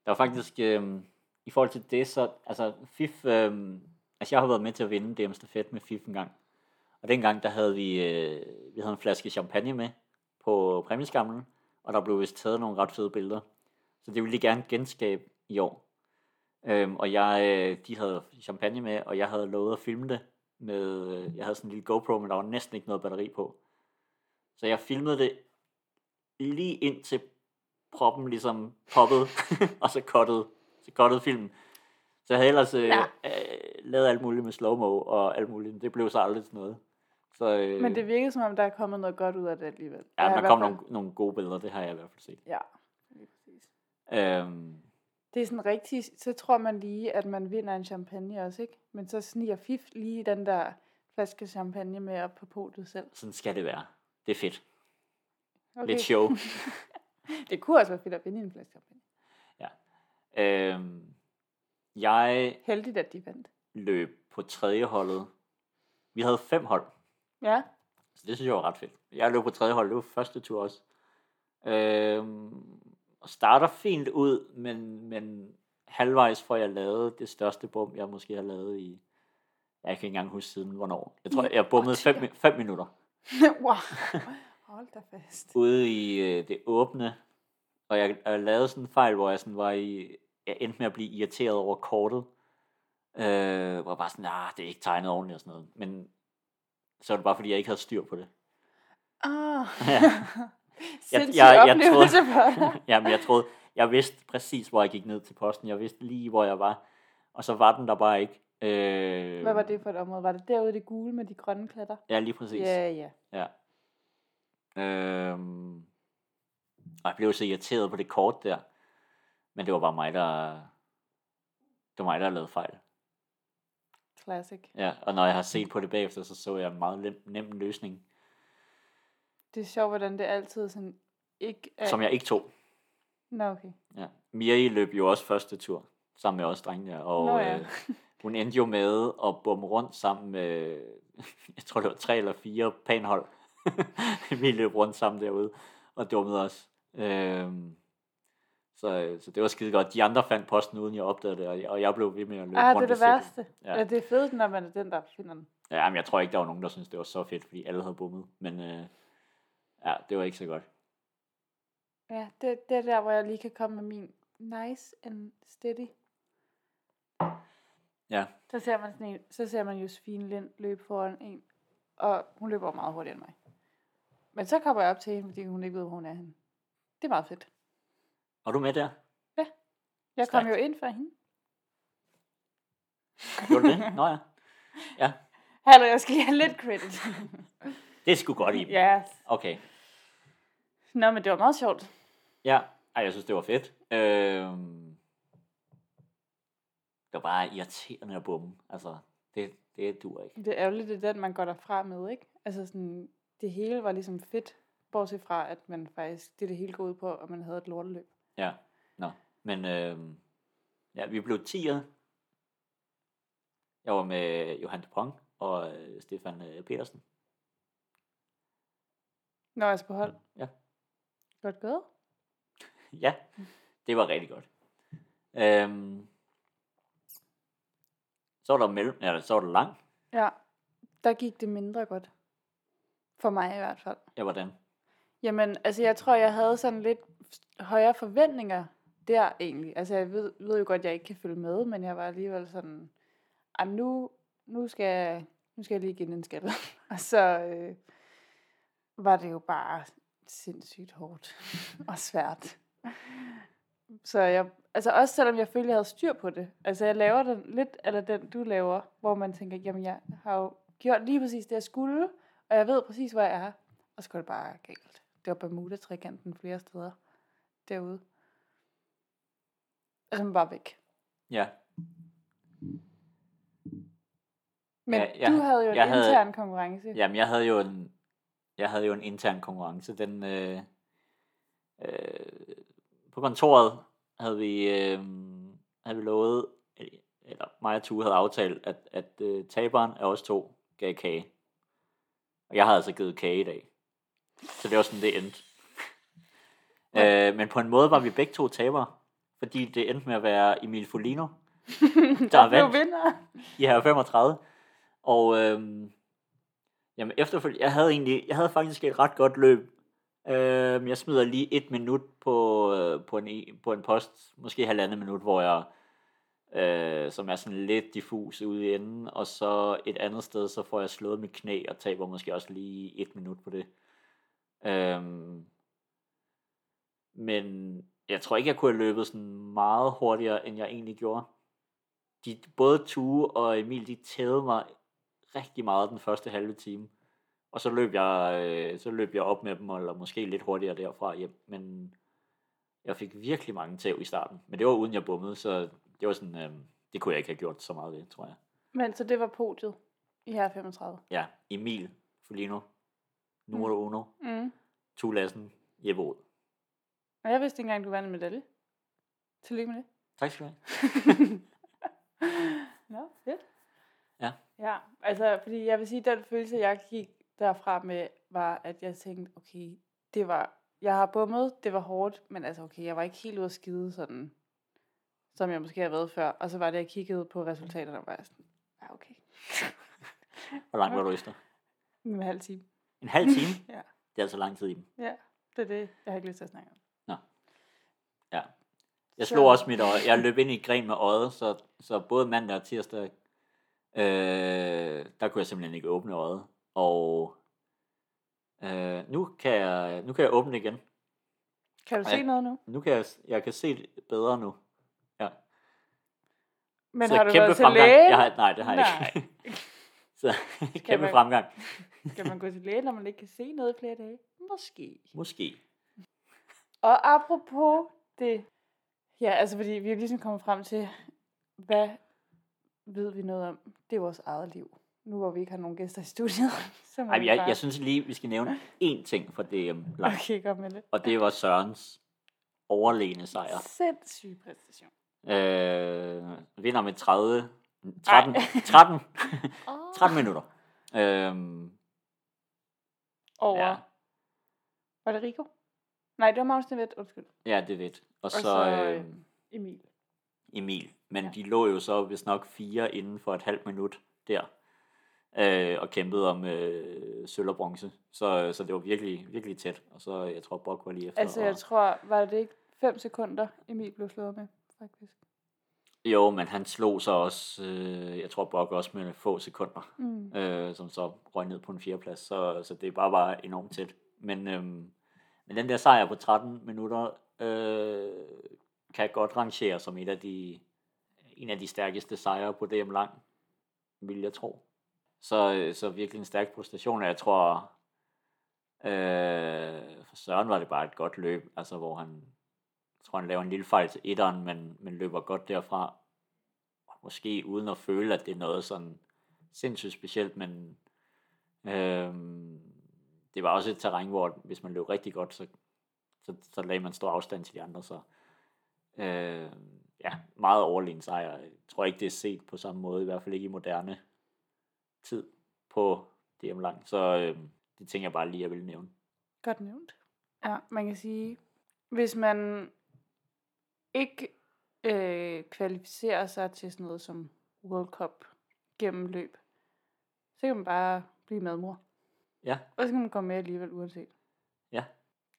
Der var faktisk, øh, i forhold til det, så, altså FIF, øh, altså jeg har været med til at vinde DM Stafet med FIF en gang. Og dengang, der havde vi, øh, vi havde en flaske champagne med på præmieskamlen, og der blev vist taget nogle ret fede billeder. Så det ville de gerne genskabe i år. Øhm, og jeg, øh, de havde champagne med, og jeg havde lovet at filme det med, øh, jeg havde sådan en lille GoPro, men der var næsten ikke noget batteri på. Så jeg filmede det lige ind til proppen ligesom poppede, og så cuttede, så cuttede filmen. Så jeg havde ellers øh, Ja. øh, lavet alt muligt med slow-mo og alt muligt, det blev så aldrig til noget. Så, øh, Men det virkede som om, der er kommet noget godt ud af det alligevel. ja, der kom nogle, nogle gode billeder, det har jeg i hvert fald set. Ja. Øhm, Det er sådan rigtig, så tror man lige, at man vinder en champagne også, ikke? Men så sniger FIF lige den der flaske champagne med op på podiet selv. sådan skal det være. Det er fedt. Okay. Lidt show. Det kunne også være fedt at vinde en flaske champagne. øhm, jeg Heldigt, at de vandt. løb på tredje holdet. Vi havde fem hold, Ja, så det synes jeg var ret fedt. Jeg løb på tredje hold, det var første tur også. Øhm, og starter fint ud, men, men halvvejs får jeg lavet det største bum, jeg måske har lavet i, jeg kan ikke engang huske siden hvornår. Jeg tror, I jeg bummede fem, årtier. mi- fem minutter wow. Hold da fast. ude i øh, det åbne, og jeg, jeg lavede sådan en fejl, hvor jeg sådan var i, jeg endte med at blive irriteret over kortet, øh, hvor jeg bare sådan, nah, det er ikke tegnet ordentligt og sådan noget, men så var det bare fordi, jeg ikke havde styr på det. Ah. Ja. Jeg- jeg oplevelse troede- for dig. ja, men jeg troede, jeg vidste præcis, hvor jeg gik ned til posten, jeg vidste lige, hvor jeg var, og så var den der bare ikke. Øh, Hvad var det for et område? Var det derude det gule med de grønne klatter? Ja, lige præcis. Ja, ja. Ja. Øhm, og jeg blev så irriteret på det kort der. Men det var bare mig, der... Det var mig, der lavede fejl. Classic. Ja, og når jeg har set på det bagefter, så så jeg en meget nem, nem løsning, Det er sjovt, hvordan det altid sådan ikke er... som jeg ikke tog. Nå, okay. Ja. Miri løb jo også første tur, sammen med os drenge der, og Nå ja. øh, hun endte jo med at bumme rundt sammen med, jeg tror det var tre eller fire panhold. Vi løb rundt sammen derude og dummede os. Øhm, så, så det var skide godt. De andre fandt posten, uden jeg opdagede det, og jeg, og jeg blev ved med at løbe Ah, det rundt er det i cirklen. værste. Ja. Ja. Det er fedt, når man er den, der finder den. Ja, men jeg tror ikke, der var nogen, der syntes, det var så fedt, fordi alle havde bummet. Men øh, ja, det var ikke så godt. Ja, det, det er der, hvor jeg lige kan komme med min nice and steady. Ja, Så ser man, sådan en, så ser man Josefine Lind løbe foran en, og hun løber meget hurtigere end mig. Men så kommer jeg op til hende, fordi hun ikke ved, hvor hun er henne. Det er meget fedt. var du med der? Jeg kom Stærkt. jo ind for hende. Gjorde du det? Nå ja. Ja, Hallo, jeg skal lige have lidt credit. det er sgu godt i. ja. Okay. Nå, men det var meget sjovt. Ja, ej, jeg synes, det var fedt. Øhm, det var bare irriterende at bumme. Altså, det, det dur ikke. Det er ærgerligt, det er den, man går derfra med, ikke? Altså sådan, det hele var ligesom fedt, bortset fra, at man faktisk, det det hele går ud på, at man havde et lorteløb. Ja, nå. Men øhm, ja, vi blev 10'er. Jeg var med Johan Dupont og øh, Stefan øh, Petersen. Nå, altså på hold. Ja. Godt gået. ja, det var rigtig godt. Øhm, så var der mellem, ja, så var der lang. Ja, der gik det mindre godt. For mig i hvert fald. Ja, hvordan? Jamen, altså jeg tror, jeg havde sådan lidt højere forventninger der egentlig. Altså jeg ved, ved jo godt, at jeg ikke kan følge med, men jeg var alligevel sådan, jamen nu, nu, skal, jeg, nu skal jeg lige give den en skalle. og så øh, var det jo bare sindssygt hårdt og svært. Så jeg, altså også selvom jeg følte, jeg havde styr på det. Altså jeg laver den lidt, eller den du laver, hvor man tænker, jamen jeg har jo gjort lige præcis det, jeg skulle, og jeg ved præcis, hvor jeg er. Og så går det bare galt. Det var Bermuda-trikanten flere steder derude. Altså man bare væk. Ja, Men Ja, jeg- du havde jo en jeg havde- intern konkurrence. Jamen, jeg havde jo en, jeg havde jo en intern konkurrence. Den, øh, øh, på kontoret havde vi, øh, havde vi lovet, eller mig og Tue havde aftalt, at, at øh, taberen af os to gav kage. Og jeg havde altså givet kage i dag. Så det var sådan, det endte. øh, men på en måde var vi begge to tabere. Fordi det endte med at være Emil Folino, der blev vandt vinder. i her 35. Og øhm, jamen efterfølgende, jeg havde egentlig, jeg havde faktisk et ret godt løb. Øhm, jeg smider lige et minut på, øh, på, en, e, på en post, måske halvandet minut, hvor jeg, øh, som er sådan lidt diffus ude i enden, og så et andet sted, så får jeg slået mit knæ, og taber måske også lige et minut på det. Øhm, men jeg tror ikke, jeg kunne have løbet sådan meget hurtigere, end jeg egentlig gjorde de, både Tue og Emil, de tævede mig rigtig meget den første halve time. Og så løb jeg, øh, så løb jeg op med dem, eller måske lidt hurtigere derfra hjem. Men jeg fik virkelig mange tæv i starten. Men det var uden jeg bummede, så det var sådan, øh, det kunne jeg ikke have gjort så meget ved, tror jeg. Men så det var podiet i her 35. Ja, Emil Folino, numero uno, Mm. Tue Lassen, Jeppe Rod. Og jeg vidste ikke engang, du vandt en medalje. Tillykke med det. Tak skal du have. Nå, fedt. Ja. Altså, fordi jeg vil sige, den følelse, jeg gik derfra med, var, at jeg tænkte, okay, det var, jeg har bummet, det var hårdt, men altså, okay, jeg var ikke helt ude at skide sådan, som jeg måske har været før. Og så var det, jeg kiggede på resultaterne, og var jeg sådan, ja, okay. Hvor langt var du efter? En halv time. En halv time? Ja. Det er altså lang tid i dem. Ja, det er det, jeg har ikke lyst til at snakke om. Ja. Jeg Så- slog også mit øje. Jeg løb ind i gren med øjet, så, så både mandag og tirsdag, øh, der kunne jeg simpelthen ikke åbne øjet. Og øh, nu, kan jeg, nu kan jeg åbne igen. Kan du Ej. se noget nu? Nu kan jeg, jeg kan se det bedre nu. Ja. Men så har du kæmpe været til fremgang. læge? Jeg har, nej, det har jeg Nej. ikke. så kæmpe man- fremgang. Skal man gå til læge, når man ikke kan se noget i flere dage? Måske. Måske. Og apropos det, ja, altså fordi vi er ligesom kommet frem til, hvad ved vi noget om? Det er vores eget liv. Nu hvor vi ikke har nogen gæster i studiet, så Ej, jeg, jeg synes lige, vi skal nævne én ting fra DM langt. Okay, kom med det. Og det var Sørens overlegne sejr. Sindssyg præstation. Øh, vinder med 30, 13, 13, Oh. 13 minutter. Øhm, Over. ja. Var det Rico? Nej, det var Magnus Nevet, undskyld. ja, det ved. Og Og så, så, øh, øh, Emil. Emil. Men Ja. de lå jo så vist nok fire inden for et halvt minut der. Øh, og kæmpede om øh, sølv og bronze. Så, så det var virkelig, virkelig tæt. Og så, jeg tror, Brock var lige efter. Altså, og, jeg tror, var det ikke 5 sekunder, Emil blev slået med, faktisk. Jo, men han slog så også, øh, jeg tror Brock også med få sekunder. Mm. øh, som så røg ned på en fjerdeplads, så, så det bare, bare enormt tæt. Men, øhm, men den der sejr på 13 minutter øh, kan godt rangere som et af de, en af de stærkeste sejre på DM lang, vil jeg tro. Så, øh, så virkelig en stærk præstation, og jeg tror, øh, for Søren var det bare et godt løb, altså hvor han, jeg tror han laver en lille fejl til etteren, men, men løber godt derfra, måske uden at føle, at det er noget sådan sindssygt specielt, men øh, det var også et terræn, hvor hvis man løb rigtig godt, så, så, så lagde man stor afstand til de andre, så øh, ja, meget overlegen sejr. Jeg tror ikke, det er set på samme måde, i hvert fald ikke i moderne tid på DM lang, så øh, det tænker jeg bare lige, jeg vil nævne. Godt nævnt. Ja, man kan sige, hvis man ikke øh, kvalificerer sig til sådan noget som World Cup gennem løb, så kan man bare blive medmor. Ja, Og så kan man komme med alligevel uanset. ja.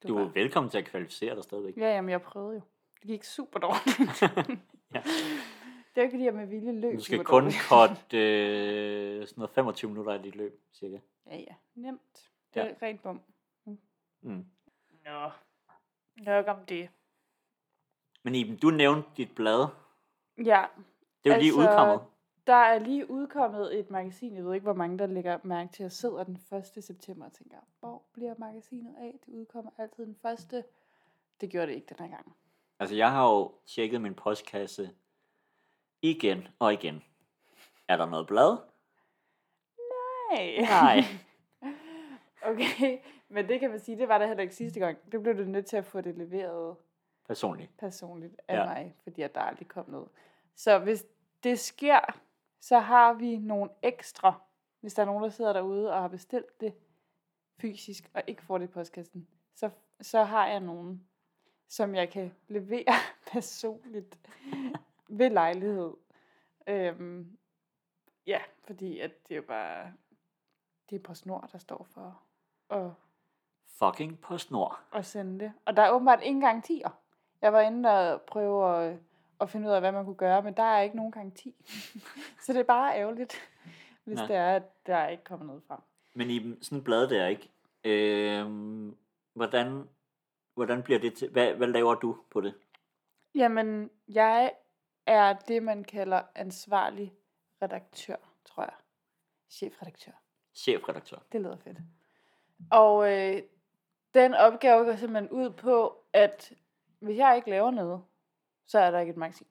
Du er bare- velkommen til at kvalificere dig stadigvæk. Ja, jamen jeg prøvede jo. Det gik super dårligt. Ja. Det er jo ikke fordi, jeg med vilje løb Du skal kun korte øh, sådan noget 25 minutter af dit løb, cirka. Ja, ja. Nemt. Det er Ja. rent bum. Mm. Nå. Nok om det. Men Iben, du nævnte dit blad. Ja, Det er jo lige Altså, udkommet. der er lige udkommet et magasin. Jeg ved ikke, hvor mange der lægger mærke til. Jeg sidder den 1. september og tænker, hvor bliver magasinet af? Det udkommer altid den første. Det gjorde det ikke den her gang. Altså, jeg har jo tjekket min postkasse igen og igen. Er der noget blad? Nej. Nej. okay, men det kan man sige, det var der heller ikke sidste gang. Det blev du nødt til at få det leveret Personligt. personligt af Ja. mig, fordi at der aldrig kom noget. Så hvis det sker, så har vi nogle ekstra, hvis der er nogen, der sidder derude og har bestilt det, fysisk, og ikke får det i postkassen, så, så har jeg nogen, som jeg kan levere personligt ved lejlighed. Øhm, ja, fordi at det er jo bare, det er på snor, der står for at, Fucking på snor. at sende det. Og der er åbenbart ingen garantier. Jeg var inde og prøve at, at finde ud af, hvad man kunne gøre, men der er ikke nogen garanti. så det er bare ærgerligt, hvis Nej. det er, at der ikke kommer noget frem. Men i sådan et blad der, ikke? Øhm, hvordan, hvordan bliver det til? Hvad, hvad laver du på det? Jamen, jeg er det, man kalder ansvarlig redaktør, tror jeg. Chefredaktør. Chefredaktør. Det lyder fedt. Og øh, den opgave går simpelthen ud på, at hvis jeg ikke laver noget, så er der ikke et magasin.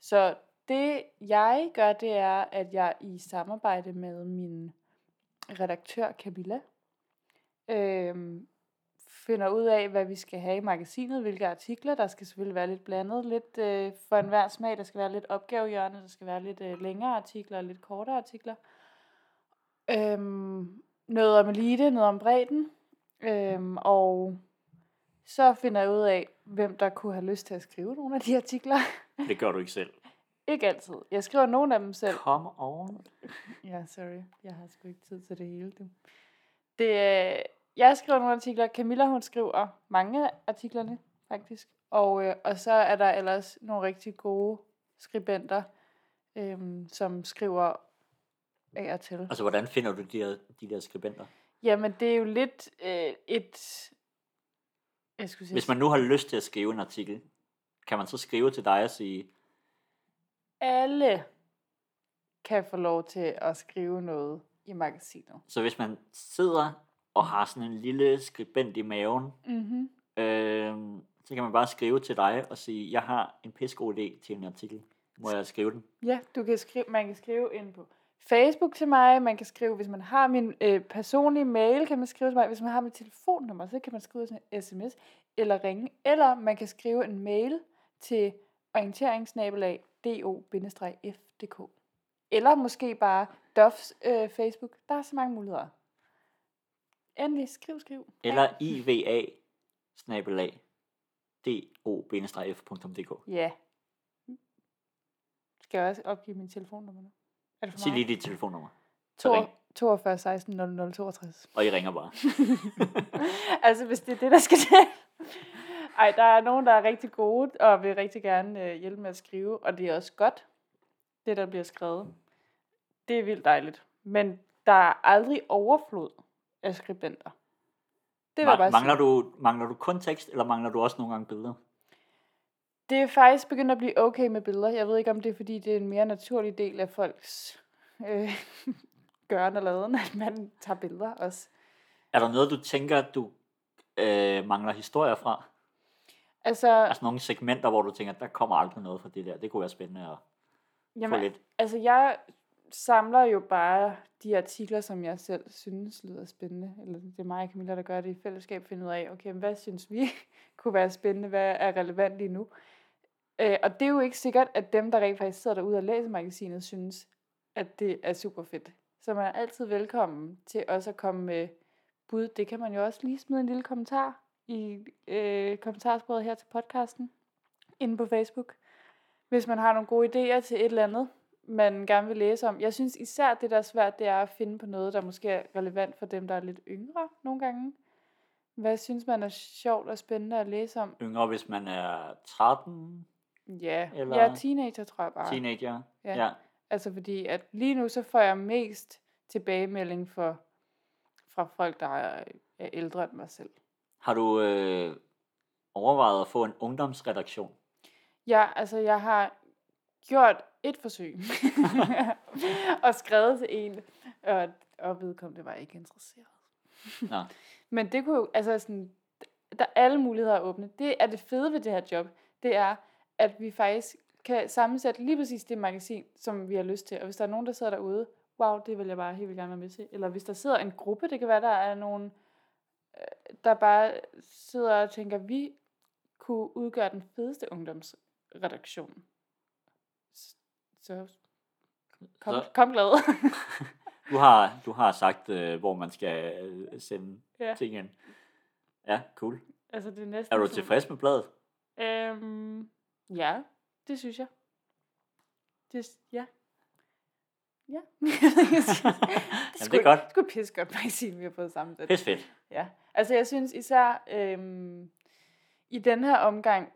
Så det jeg gør, det er, at jeg i samarbejde med min redaktør Camilla, øh, finder ud af, hvad vi skal have i magasinet, hvilke artikler. Der skal selvfølgelig være lidt blandet, lidt øh, for enhver smag. Der skal være lidt opgavehjørne, der skal være lidt øh, længere artikler og lidt kortere artikler. Øhm, noget om elite, noget om bredden. Øhm, og så finder jeg ud af, hvem der kunne have lyst til at skrive nogle af de artikler. Det gør du ikke selv. Ikke altid. Jeg skriver nogle af dem selv. Come on. Ja, sorry. Jeg har sgu ikke tid til det hele, du. Det, øh, jeg skriver nogle artikler. Camilla, hun skriver mange af artiklerne, faktisk. Og, øh, og så er der ellers nogle rigtig gode skribenter, øhm, som skriver af og til. Altså, hvordan finder du de her, de der skribenter? Jamen, det er jo lidt øh, et... Jeg skulle sige, Hvis man nu har lyst til at skrive en artikel, kan man så skrive til dig og sige, alle kan få lov til at skrive noget i magasinet. så hvis man sidder og har sådan en lille skribent i maven, Mm-hmm. øh, så kan man bare skrive til dig og sige, jeg har en pissegod idé til en artikel. Må jeg skrive den? Ja, du kan skrive, man kan skrive ind på Facebook til mig, man kan skrive, hvis man har min øh, personlige mail, kan man skrive til mig, hvis man har mit telefonnummer, så kan man skrive sådan en sms eller ringe, eller man kan skrive en mail til orienteringsnabelag do-f.dk. Eller måske bare Duffs øh, Facebook. Der er så mange muligheder. Endelig, skriv, skriv. Eller iva snabelag do-f.dk Ja. Skal jeg også opgive min telefonnummer nu? Er det for Sig meget? lige dit telefonnummer. Så ring. 42 16 00 62. Og I ringer bare. altså, hvis det er det, der skal til. Ej, der er nogen, der er rigtig gode, og vil rigtig gerne øh, hjælpe med at skrive, og det er også godt, det der bliver skrevet. Det er vildt dejligt. Men der er aldrig overflod af skribenter. Det jeg Ma- bare mangler, sige. du, mangler du kun tekst, eller mangler du også nogle gange billeder? Det er faktisk begyndt at blive okay med billeder. Jeg ved ikke, om det er, fordi det er en mere naturlig del af folks øh, gøren og laden, at man tager billeder også. Er der noget, du tænker, du øh, mangler historier fra? Altså, Altså nogle segmenter, hvor du tænker, der kommer aldrig noget fra det der. Det kunne være spændende at få jamen, lidt. Altså, jeg samler jo bare de artikler, som jeg selv synes lyder spændende. Eller det er mig og Camilla, der gør det i fællesskab, finder ud af, okay, hvad synes vi kunne være spændende, hvad er relevant lige nu. Øh, og det er jo ikke sikkert, at dem, der rent faktisk sidder derude og læser magasinet, synes, at det er super fedt. Så man er altid velkommen til også at komme med bud. Det kan man jo også lige smide en lille kommentar i øh, kommentarsporet her til podcasten, inde på Facebook. Hvis man har nogle gode idéer til et eller andet, man gerne vil læse om. Jeg synes især, det der er svært, det er at finde på noget, der måske er relevant for dem, der er lidt yngre nogle gange. Hvad synes man er sjovt og spændende at læse om? Yngre, hvis man er 13, Ja, Eller- jeg er teenager, tror jeg bare. teenager. Ja. ja. Altså fordi, at lige nu så får jeg mest tilbagemelding for, fra folk, der er, er ældre end mig selv. Har du øh, overvejet at få en ungdomsredaktion? Ja, altså jeg har gjort et forsøg og skrevet til en, og, og vedkommende var ikke interesseret. Nå. Men det kunne jo, altså sådan, der er alle muligheder at åbne. Det er det fede ved det her job, det er, at vi faktisk kan sammensætte lige præcis det magasin, som vi har lyst til. Og hvis der er nogen, der sidder derude, wow, det vil jeg bare helt vildt gerne være med til. Eller hvis der sidder en gruppe, det kan være, der er nogen, øh, der bare sidder og tænker, vi kunne udgøre den fedeste ungdomsredaktion. Så kom, Så- kom glad. Du har, du har sagt, øh, hvor man skal øh, sende Ja. ting ind. Ja, cool. Altså, det er næsten Er du tilfreds med bladet? Øhm, ja, det synes jeg. Det, ja. Ja. det, det er godt. Det skulle pisse godt magasin, vi har fået sammensat. Pis fedt. Ja, altså jeg synes især øhm, i den her omgang,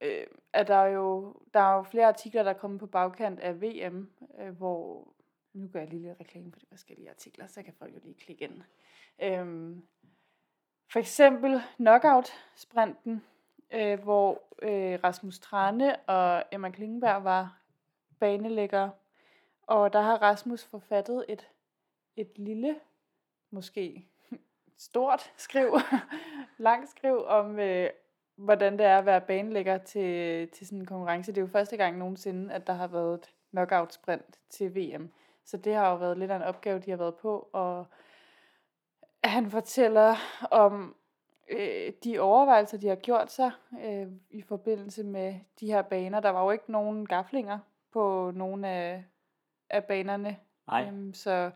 øh, at der jo, der er jo flere artikler, der er kommet på bagkant af VM, øh, hvor, nu gør jeg lige lidt reklame på de forskellige artikler, så kan folk jo lige klikke ind. Øh, for eksempel knockout-sprinten, øh, hvor øh, Rasmus Trane og Emma Klingberg var banelæggere, og der har Rasmus forfattet et, et lille, måske stort skriv, langt skriv om, øh, hvordan det er at være banelægger til, til sådan en konkurrence. Det er jo første gang nogensinde, at der har været et knockout-sprint til VM. Så det har jo været lidt af en opgave, de har været på, og han fortæller om øh, de overvejelser, de har gjort sig øh, i forbindelse med de her baner. Der var jo ikke nogen gaflinger på nogen af, af banerne. Nej, Øhm, så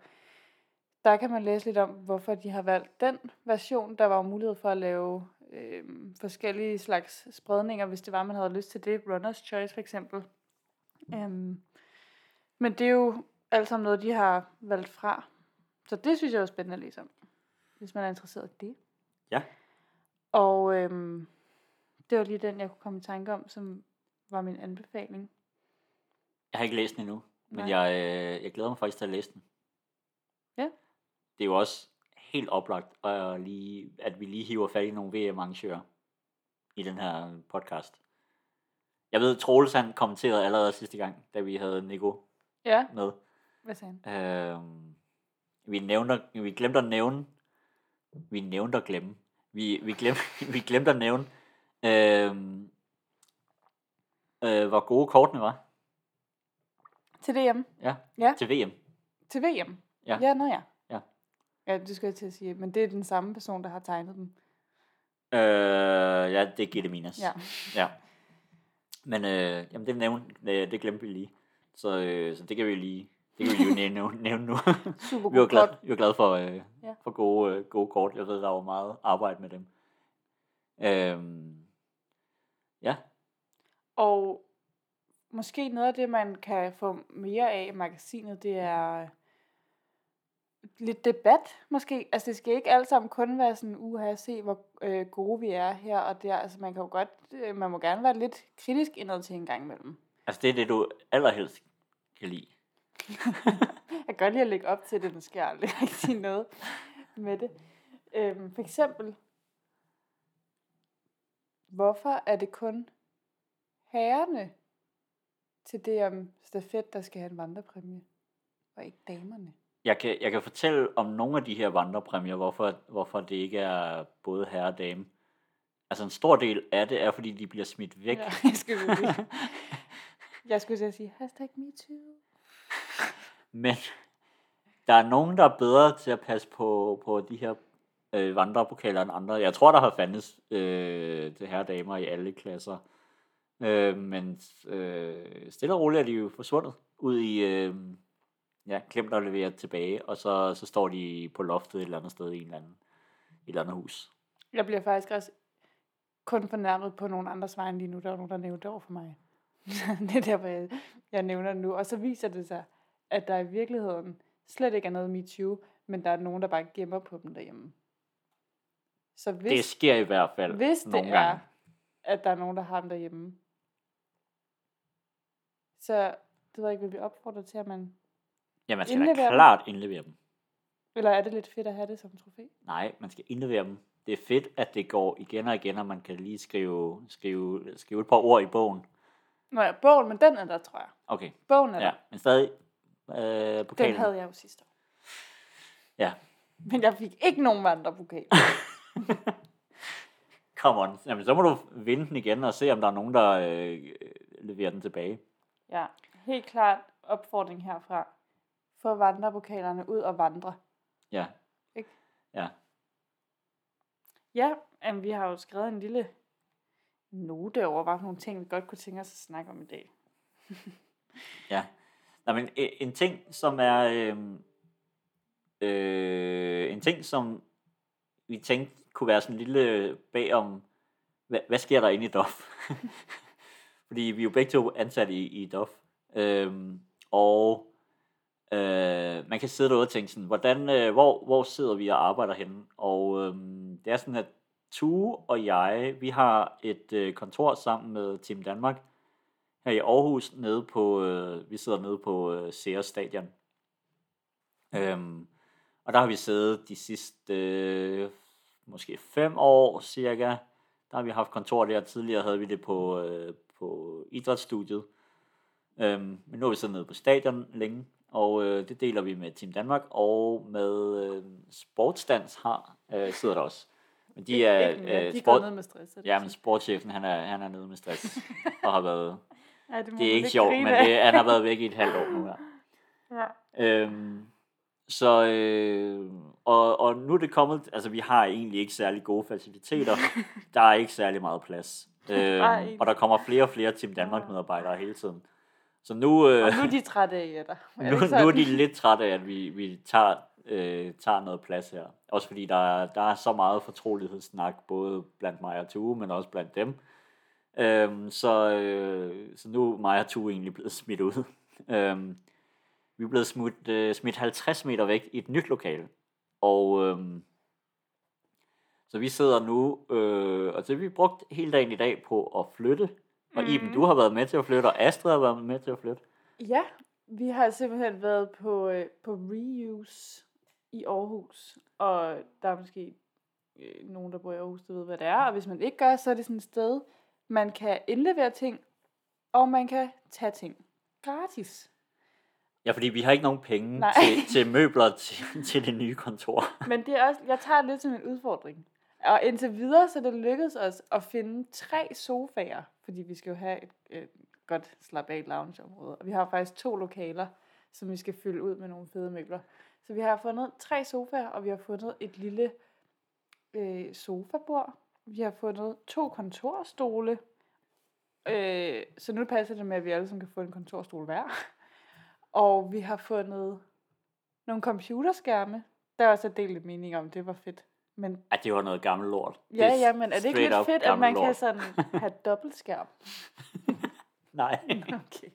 der kan man læse lidt om, hvorfor de har valgt den version. Der var jo mulighed for at lave øhm, forskellige slags spredninger, hvis det var, man havde lyst til det. Runner's Choice for eksempel. Øhm, men det er jo alt sammen noget, de har valgt fra. Så det synes jeg er spændende at læse om, hvis man er interesseret i det. Ja. Og øhm, det var lige den, jeg kunne komme i tanke om, som var min anbefaling. jeg har ikke læst den endnu, men Nej. jeg, øh, jeg glæder mig faktisk til at læse den. Ja. Det er jo også helt oplagt, at, lige, at vi lige hiver fat i nogle VM-arrangører i den her podcast. Jeg ved, Troels han kommenterede allerede sidste gang, da vi havde Nico Ja, med. hvad sagde han? Øhm, vi, nævnte, vi glemte at nævne, vi nævnte at glemme, vi, vi, glemte, vi glemte at nævne, øhm, øh, hvor gode kortene var Til DM. ja, Ja. til VM. Til VM? Ja. Ja, nå ja. Ja. Det skulle jeg til at sige. Men det er den samme person, der har tegnet dem. Øh, ja, det er Gitte Minas. Ja. ja. Men øh, jamen, det, nævnte, øh, det glemte vi lige. Så, øh, så det kan vi lige det kan vi jo nævne, nævne nu. Super vi var kort. vi var glade for, øh, ja. for gode, øh, gode kort. Jeg ved, der var meget arbejde med dem. Øhm, ja, Og måske noget af det, man kan få mere af i magasinet, det er lidt debat, måske. Altså, det skal ikke alt sammen kun være sådan, uha, se hvor øh, gode vi er her og der. Altså, man kan jo godt, øh, man må gerne være lidt kritisk indad til en gang imellem. altså det er det, du allerhelst kan lide. Jeg kan godt lide at lægge op til det, men skal aldrig rigtig noget med det. Øhm, for eksempel, hvorfor er det kun herrerne til det om stafet, der skal have en vandrepræmie, og ikke damerne? Jeg kan, jeg kan fortælle om nogle af de her vandrepræmier, hvorfor, hvorfor det ikke er både herre og dame. Altså en stor del af det er, fordi de bliver smidt væk. Ja, jeg skulle, jeg skulle til at sige, hashtag MeToo. Men der er nogen, der er bedre til at passe på, på de her øh, vandrepokaler end andre. Jeg tror, der har fandtes øh, til herre damer i alle klasser. Øh, men øh, stille og roligt er de jo forsvundet ud i, øh, ja, glemt at levere tilbage, og så, så står de på loftet et eller andet sted i en eller anden, et eller andet hus. Jeg bliver faktisk også kun fornærmet på nogle andres vegne lige nu. Der er nogen, der nævnte over for mig. det er derfor, jeg, jeg nævner det nu. Og så viser det sig, at der i virkeligheden slet ikke er noget MeToo, men der er nogen, der bare gemmer på dem derhjemme. Så hvis, Det sker i hvert fald hvis det nogle er, gange. at der er nogen, der har dem derhjemme, så det ved jeg ikke, vil vi opfordre til, at man... Ja, man skal da indlevere dem. klart indlevere dem. Eller er det lidt fedt at have det som trofæ? Nej, man skal indlevere dem. Det er fedt, at det går igen og igen, og man kan lige skrive, skrive, skrive et par ord i bogen. Nå ja, bogen, men den er der, tror jeg. Okay, Bogen er ja, der. men stadig øh, Den pokalen. havde jeg jo sidste år. Ja, Men jeg fik ikke nogen vandrepokal. come on. Jamen, så må du vinde den igen og se, om der er nogen, der øh, leverer den tilbage. Ja, helt klart opfordring herfra. Få vandrepokalerne ud og vandre. Ja. Ikke? Ja. Ja, jamen, vi har jo skrevet en lille note over, hvad nogle ting, vi godt kunne tænke os at snakke om i dag. Ja. Nå, men øh, en ting, som er, øh, øh, en ting, som vi tænkte kunne være sådan en lille bag om, hvad, hvad sker der inde i DOF? Fordi vi er jo begge to ansat i, i DOF. Øhm, og øh, man kan sidde derude og tænke sådan, hvordan, øh, hvor, hvor sidder vi og arbejder henne? Og øh, det er sådan, at Tue og jeg, vi har et øh, kontor sammen med Team Danmark her i Aarhus, nede på, øh, vi sidder nede på øh, Sears Stadion. Øhm, og der har vi siddet de sidste øh, måske fem år cirka. Der har vi haft kontor der. Tidligere havde vi det på, øh, på idrætsstudiet. Øhm, men nu er vi siddet nede på stadion længe, og øh, det deler vi med Team Danmark, og med øh, Sportsdans har, øh, sidder der også. Men de er, Ikke øh, de sport, ned med stress. ja, men sportschefen, han er, han er nede med stress, og har været, ja, det, det er ikke sjovt, men det, han har været væk i et halvt år nu her. Ja. Øhm, så, øh, og, og nu er det kommet, altså vi har egentlig ikke særlig gode faciliteter. der er ikke særlig meget plads. Øhm, og der kommer flere og flere Team Danmark medarbejdere hele tiden. Så nu, øh, Og nu er de trætte af det nu, nu er de lidt trætte af, at vi, vi tager, øh, tager noget plads her. Også fordi der, er- der er så meget fortrolighedssnak, både blandt mig og Tue, men også blandt dem. Øhm, så, øh, så nu er mig og Tue egentlig blevet smidt ud. øhm, vi er blevet smidt, øh, smidt 50 meter væk i et nyt lokale. Og øhm, så vi sidder nu, øh, og så har vi brugt hele dagen i dag på at flytte. Og Iben, Mhm. du har været med til at flytte, og Astrid har været med til at flytte. Ja, vi har simpelthen været på, øh, på Reuse i Aarhus, og der er måske øh, nogen, der bor i Aarhus, der ved, hvad det er, og hvis man ikke gør, så er det sådan et sted, man kan indlevere ting, og man kan tage ting gratis. Ja, fordi vi har ikke nogen penge Nej. til, til møbler til, til det nye kontor. Men det er også, jeg tager det lidt som en udfordring. Og indtil videre, så det lykkedes os at finde tre sofaer, fordi vi skal jo have et, et godt slap af loungeområde. Og vi har faktisk to lokaler, som vi skal fylde ud med nogle fede møbler. Så vi har fundet tre sofaer, og vi har fundet et lille øh, sofabord. Vi har fundet to kontorstole. Øh, så nu passer det med, at vi alle sammen kan få en kontorstol hver. Og vi har fundet nogle computerskærme. Der er også delt delt mening om, det var fedt. Men At det var noget gammelt lort. Det ja, ja, men er det ikke lidt fedt, at man kan lort. sådan have dobbeltskærm? Nej. Okay.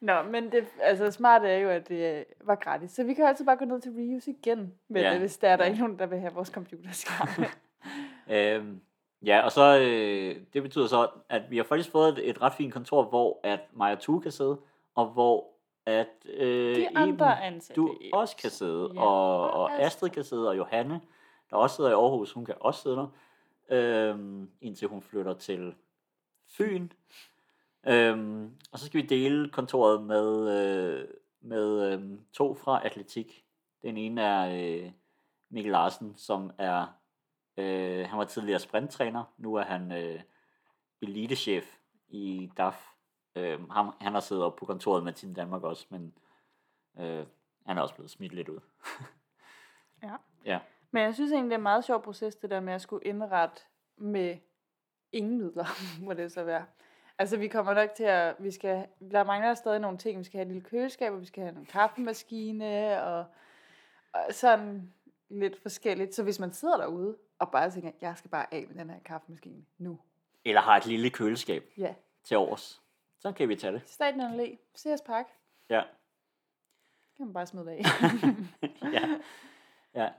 Nå, men det altså, smarte er jo, at det øh, var gratis. Så vi kan altid bare gå ned til Reuse igen, men Ja, ja. hvis der er der ja. ikke nogen, der vil have vores computerskærm. øhm, ja, og så, øh, det betyder så, at vi har faktisk fået et, et ret fint kontor, hvor at Maja Tue kan sidde, og hvor at øh, De Iben, andre ansatte. du også kan sidde, Ja, og, og Astrid. kan sidde, og Johanne, der også sidder i Aarhus, hun kan også sidde der, øhm, indtil hun flytter til Fyn. Øhm, og så skal vi dele kontoret med, øh, med øh, to fra atletik. Den ene er øh, Mikkel Larsen, som er, øh, han var tidligere sprinttræner, nu er han øh, elitechef i DAF. Øh, ham, han har siddet op på kontoret med Team Danmark også, men øh, han er også blevet smidt lidt ud. Ja. Ja. Men jeg synes egentlig, det er en meget sjov proces, det der med at skulle indrette med ingen midler, må det så være. Altså, vi kommer nok til at, vi skal, der mangler stadig nogle ting. Vi skal have et lille køleskab, og vi skal have en kaffemaskine, og, og sådan lidt forskelligt. Så hvis man sidder derude, og bare tænker, jeg skal bare af med den her kaffemaskine nu. Eller har et lille køleskab Ja, til overs. Så kan vi tage det. Staten Allé, CS Park, Ja. kan man bare smide det af. ja. ja.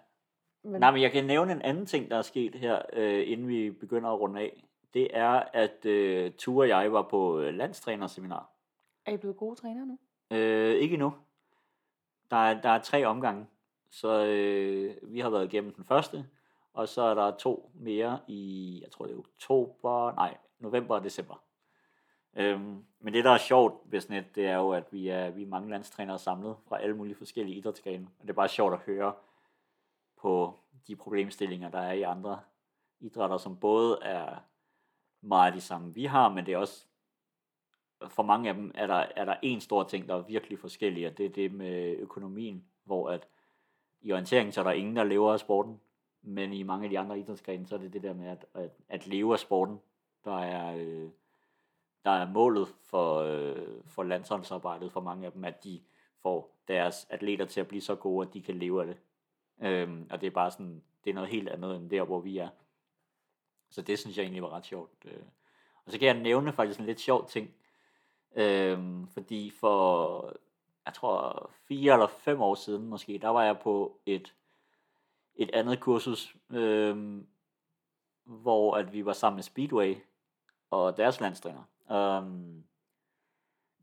Men, Nej, men jeg kan nævne en anden ting, der er sket her, øh, inden vi begynder at runde af. Det er, at øh, Ture og jeg var på øh, landstrænerseminar. er I blevet gode træner nu? Øh, ikke endnu. Der er, der er tre omgange. Så øh, vi har været igennem den første, og så er der to mere i, jeg tror det er oktober, nej, november og december. Øhm, men det, der er sjovt ved sådan et, det er jo, at vi er, vi er mange landstrænere samlet fra alle mulige forskellige idrætsgrene. Og det er bare sjovt at høre på de problemstillinger, der er i andre idrætter, som både er meget de samme, vi har, men det er også for mange af dem er der, er der en stor ting, der er virkelig forskellig, og det er det med økonomien, hvor at i orienteringen, så er der ingen, der lever af sporten, men i mange af de andre idrætsgrene, så er det det der med at, at, at leve af sporten, der er, øh, der er målet for, øh, for landsholdsarbejdet for mange af dem, at de får deres atleter til at blive så gode, at de kan leve af det. Øhm, og det er bare sådan, det er noget helt andet end der, hvor vi er. Så det synes jeg egentlig var ret sjovt. Øh. Og så kan jeg nævne faktisk en lidt sjov ting. Øhm, fordi for, jeg tror, fire eller fem år siden måske, der var jeg på et, et andet kursus, øhm, hvor at vi var sammen med Speedway og deres landstræner. Øhm,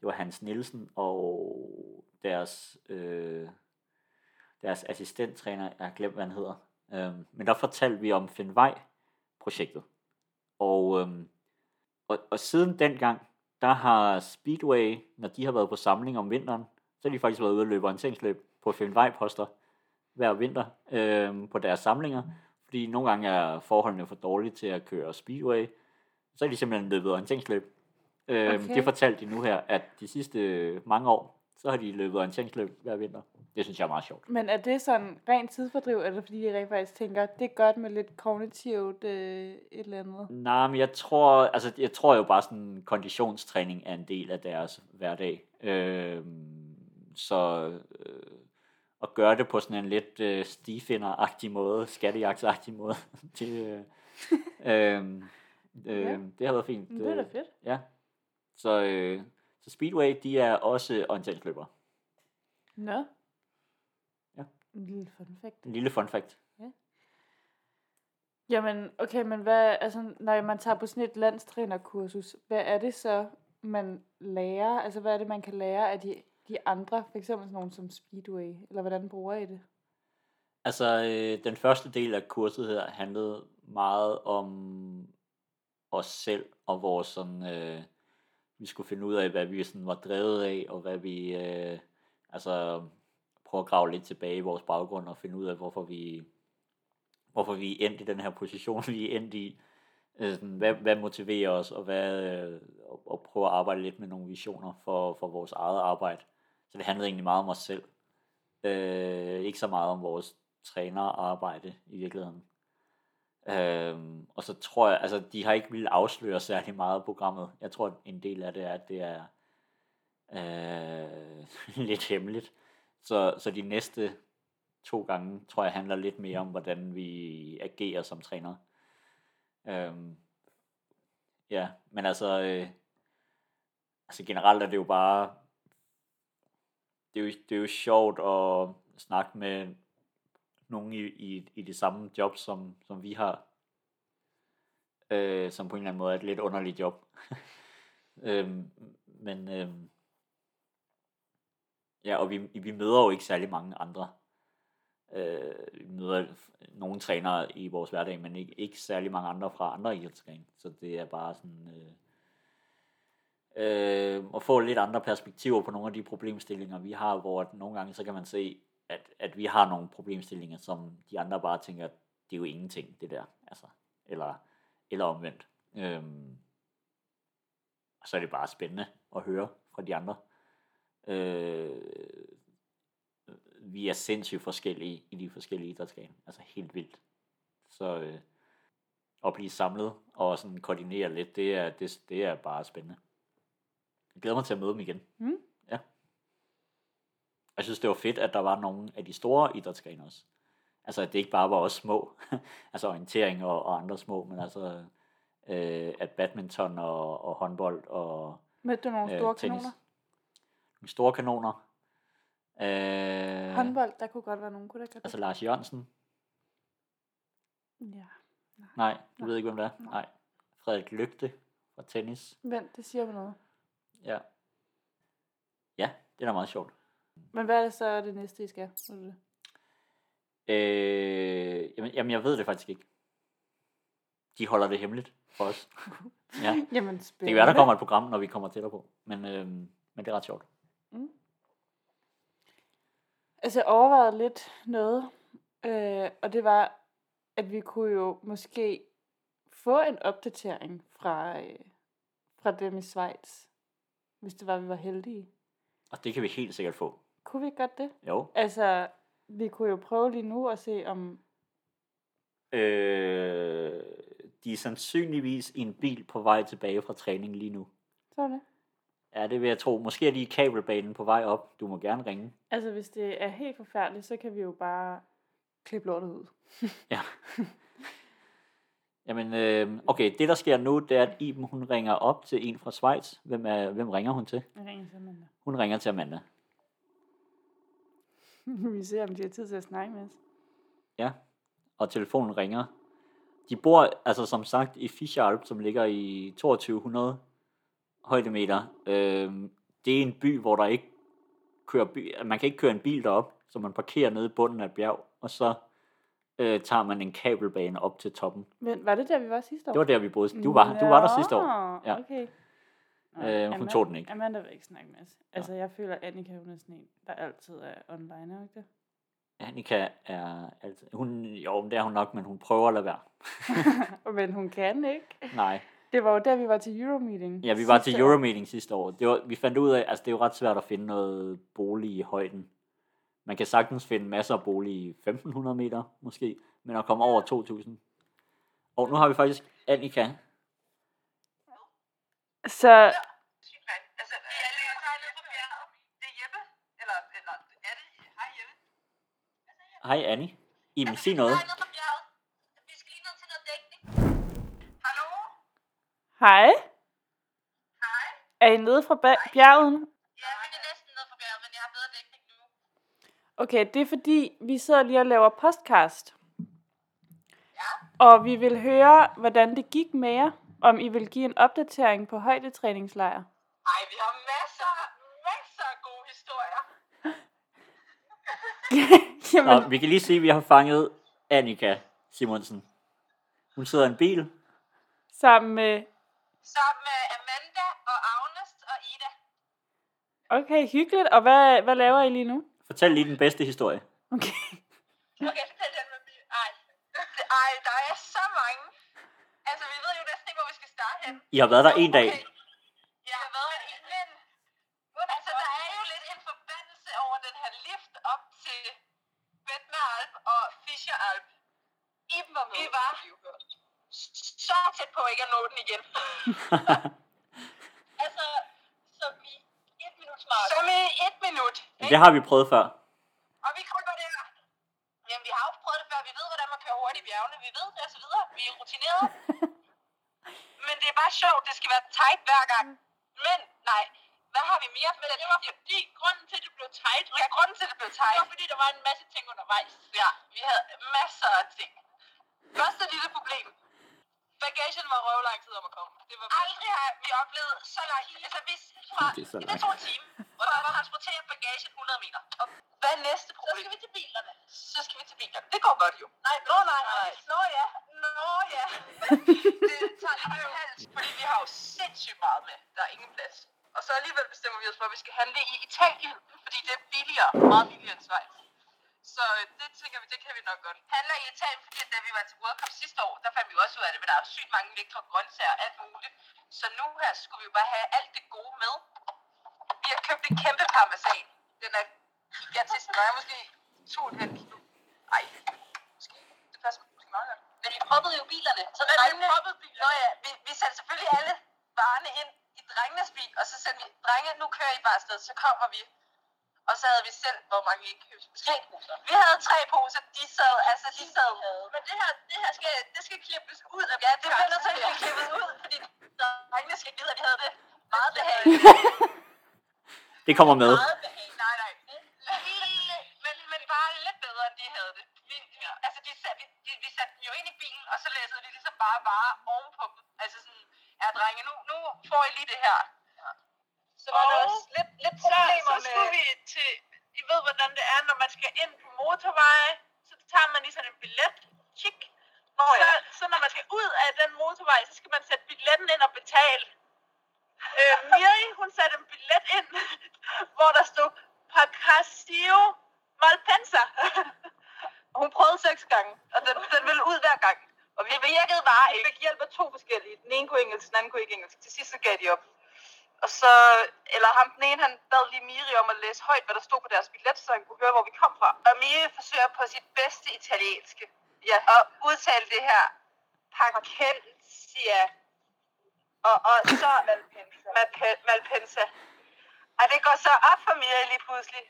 det var Hans Nielsen og deres, øh, deres assistenttræner, jeg har glemt, hvad han hedder. Um, men der fortalte vi om Finnvej-projektet. Og, um, og, og siden dengang, der har Speedway, når de har været på samling om vinteren, så har de faktisk været ude og løbe orienteringsløb på Finnvej-poster hver vinter øh, på deres samlinger, fordi nogle gange er forholdene for dårlige til at køre Speedway, så er de simpelthen løbet orienteringsløb. Øh, okay. Det fortalte de nu her, at de sidste mange år, så har de løbet orienteringsløb hver vinter. Det synes jeg er meget sjovt. Men er det sådan rent tidsfordriv, eller fordi de rent faktisk tænker, det er godt med lidt kognitivt øh, et eller andet? Nej, men jeg tror, altså, jeg tror jo bare sådan, konditionstræning er en del af deres hverdag. Øh, så øh, at gøre det på sådan en lidt øh, stifinder-agtig måde, skattejagtsagtig måde, det, øh, øh, øh, ja. det har været fint. Det er da fedt. Ja. Så, øh, så Speedway, de er også orienteringsløbere. Nå. Ja. En lille fun fact. En lille fun fact. Ja. Jamen, okay, men hvad, altså, når man tager på sådan et landstrænerkursus, hvad er det så, man lærer? Altså, hvad er det, man kan lære af de, de andre, for eksempel sådan nogle som Speedway, eller hvordan bruger I det? Altså, øh, den første del af kurset her handlede meget om os selv og vores sådan, øh, vi skulle finde ud af, hvad vi sådan var drevet af, og hvad vi, øh, altså, prøve at grave lidt tilbage i vores baggrund og finde ud af, hvorfor vi, hvorfor vi er endt i den her position, vi er endt i. Øh, sådan, hvad, hvad motiverer os, og, hvad, øh, og, og prøve at arbejde lidt med nogle visioner for, for vores eget arbejde. Så det handlede egentlig meget om os selv. Øh, ikke så meget om vores trænerarbejde i virkeligheden. Øhm, og så tror jeg, altså de har ikke ville afsløre særlig meget af programmet. Jeg tror, en del af det er, at det er øh, lidt hemmeligt. Så, så de næste to gange, tror jeg, handler lidt mere om, hvordan vi agerer som træner. Øhm, ja, men altså, øh, altså generelt er det jo bare, det er jo, det er jo sjovt at snakke med nogen i, i, i det samme job, som, som vi har. Øh, som på en eller anden måde er et lidt underligt job. øhm, men øhm, ja, og vi, vi møder jo ikke særlig mange andre. Øh, vi møder nogle trænere i vores hverdag, men ikke, ikke særlig mange andre fra andre idrætsgrene. Så det er bare sådan... Øh, øh, at få lidt andre perspektiver på nogle af de problemstillinger, vi har, hvor nogle gange så kan man se, at, at vi har nogle problemstillinger, som de andre bare tænker, det er jo ingenting, det der. Altså, eller, eller omvendt. Øhm, og så er det bare spændende at høre fra de andre. Øh, vi er sindssygt forskellige i de forskellige idrætsgrene. Altså helt vildt. Så øh, at blive samlet og sådan koordinere lidt, det er, det, det er bare spændende. Jeg glæder mig til at møde dem igen. Mm. Jeg synes, det var fedt, at der var nogle af de store idrætsgrene også. Altså, at det ikke bare var os små. altså orientering og, og andre små, men altså, øh, at badminton og, og håndbold og Mødte du nogle øh, store tennis. kanoner? Nogle store kanoner. Øh, Håndbold, der kunne godt være nogen, kunne der ikke altså Lars Jørgensen. Ja. Nej, du Nej. ved ikke, hvem det er. Nej. Nej. Frederik Lygte fra tennis. Vent, det siger mig noget. Ja. Ja, det er da meget sjovt. Men hvad er det så det næste, I skal? Ved du det? Øh, jamen, jamen, jeg ved det faktisk ikke. De holder det hemmeligt for os. ja. Jamen, Det spændende. kan være, der kommer et program, når vi kommer tættere på. Men, øh, men det er ret sjovt. Altså, jeg overvejede lidt noget, øh, og det var, at vi kunne jo måske få en opdatering fra, øh, fra dem i Schweiz, hvis det var, vi var heldige. Og det kan vi helt sikkert få. Kunne vi ikke godt det? Jo. Altså, vi kunne jo prøve lige nu at se om... Øh, de er sandsynligvis i en bil på vej tilbage fra træning lige nu. Så er det. Ja, det vil jeg tro. Måske er de i kabelbanen på vej op. Du må gerne ringe. Altså, hvis det er helt forfærdeligt, så kan vi jo bare Klip lortet ud. Ja. Jamen, øh, okay, det der sker nu, det er, at Iben, hun ringer op til en fra Schweiz. Hvem, er, hvem ringer hun til? Jeg ringer til Amanda. Hun ringer til Amanda. Vi ser, om de har tid til at snakke med os. Ja, og telefonen ringer. De bor, altså som sagt, i Fischalp, som ligger i 2200 højdemeter. Øh, det er en by, hvor der ikke kører by, man kan ikke køre en bil derop, så man parkerer nede i bunden af et bjerg, og så øh, tager man en kabelbane op til toppen. Men var det der, vi var sidste år? Det var der, vi boede. Du var, du var der sidste år. Ja. Okay. Øh, hun Amanda- tog den ikke. Amanda vil ikke snakke med os. Altså, jeg føler, at Annika hun er sådan en, der altid er online, er ikke det? Annika er altid, hun, jo, det er hun nok, men hun prøver at lade være. Men hun kan ikke. Nej. Det var jo der, vi var til Euromeeting. Ja, vi var til år. Euromeeting sidste år. Det var, vi fandt ud af, altså det er jo ret svært at finde noget bolig i højden. Man kan sagtens finde masser af bolig i 1500 meter, måske, men at komme over 2000. Og nu har vi faktisk Annika. Så Altså, vi er lige hej nede på bjerget. Det er Jeppe. Eller, eller er det? Hej Jeppe. Hej Annie. Iben, sig noget. Hej nede på bjerget. Vi skal lige ned til noget dækning. Hallo? hej. Hej. Er I nede fra ba- bjerget? Ja, vi er næsten nede på bjerget, men jeg har bedre dækning nu. Okay, det er fordi, vi sidder lige og laver podcast. Og vi vil høre, hvordan det gik med jer. Om I vil give en opdatering på højdetræningslejr. Ej, vi har masser, masser af gode historier. Jamen, Og vi kan lige se, at vi har fanget Annika Simonsen. Hun sidder i en bil. sammen med... Sammen med Amanda og Agnes og Ida. Okay, hyggeligt. Og hvad, hvad laver I lige nu? Fortæl lige den bedste historie. Okay. Okay, fortæl den med bil. Ej. Ej, der er så mange. Altså, vi ved jo næsten ikke, hvor vi skal starte hen. I har været der en dag. Okay. Jeg har været der en men altså, der er jo lidt en forbandelse over den her lift op til Betmeralp og Fischeralp. Iben var med. Vi var så tæt på ikke at nå den igen. altså, som i et minut smart. Som i et minut. Ikke? Det har vi prøvet før. Og vi kommer der. Jamen, vi har jo prøvet det før. Vi ved, hvordan man kører hurtigt i bjergene. Vi ved det og så videre. Vi er rutineret. Det er bare sjovt. Det skal være tight hver gang. Men nej. Hvad har vi mere med det? Det var fordi, grunden til, at det blev tight. Ja, grunden til, at det blev tight. Det var fordi, der var en masse ting undervejs. Ja, vi havde masser af ting. Første lille problem. Bagagen var røv lang tid om at komme. Det var Aldrig har vi oplevet så lang tid. Altså, hvis fra, Det er så det langt. tog en time, og der var transporteret bagagen 100 meter. Og hvad er næste problem? Så skal vi til bilerne. Så skal vi til bilerne. Det går godt jo. Nej, nå nej, nej. Nå ja. Nå ja. det tager lidt af hals, fordi vi har jo sindssygt meget med. Der er ingen plads. Og så alligevel bestemmer vi os for, at vi skal handle i Italien, fordi det er billigere, meget billigere end Schweiz. Så øh, det tænker vi, det kan vi nok godt. Handler i Italien, fordi da vi var til World Cup sidste år, der fandt vi også ud af det, men der er sygt mange lækre grøntsager og alt muligt. Så nu her skulle vi jo bare have alt det gode med. Vi har købt en kæmpe parmesan. Den er gigantisk. Den er måske 2,5 kilo. Ej, måske. Det passer måske meget godt. Men vi proppede jo bilerne. Så Nej, vi proppede bilerne. Nå ja, vi, vi satte selvfølgelig alle varerne ind i drengenes bil, og så sendte vi, drenge, nu kører I bare afsted, så kommer vi. Og så havde vi selv, hvor mange vi ikke købte. Tre poser. Vi havde tre poser, de sad, altså de sad. Men det her, det her skal, det skal klippes ud af Ja, det bliver nødt til at blive klippet ud, fordi drengene skal vide, at vi havde det meget behageligt. Det kommer med. Nej, nej. Men, men bare lidt bedre, end de havde det. Vi, vi, altså, de, de, vi satte dem jo ind i bilen, og så læssede vi ligesom bare varer ovenpå dem. Altså sådan, ja, drenge, nu, nu får I lige det her. Så var der Og også lidt, lidt Så, problemer så skulle med... vi til, I ved hvordan det er, når man skal ind på motorveje, så tager man lige sådan en billet. Nå Så, ja. så når man skal ud af den motorvej, så skal man sætte billetten ind og betale. Øh, Miri, hun satte en billet ind, hvor der stod Pacasio Malpensa. Og hun prøvede seks gange, og den, den ville ud hver gang. Og vi virkede bare ikke. Vi fik hjælp af to forskellige. Den ene kunne engelsk, den anden kunne ikke engelsk. Til sidst så gav de op. Og så, eller ham den ene, han bad lige Miri om at læse højt, hvad der stod på deres billet, så han kunne høre, hvor vi kom fra. Og Miri forsøger på sit bedste italienske ja. at udtale det her Pacentia. Og, og så Malpensa. Malpensa. Og det går så op for Miri lige pludselig,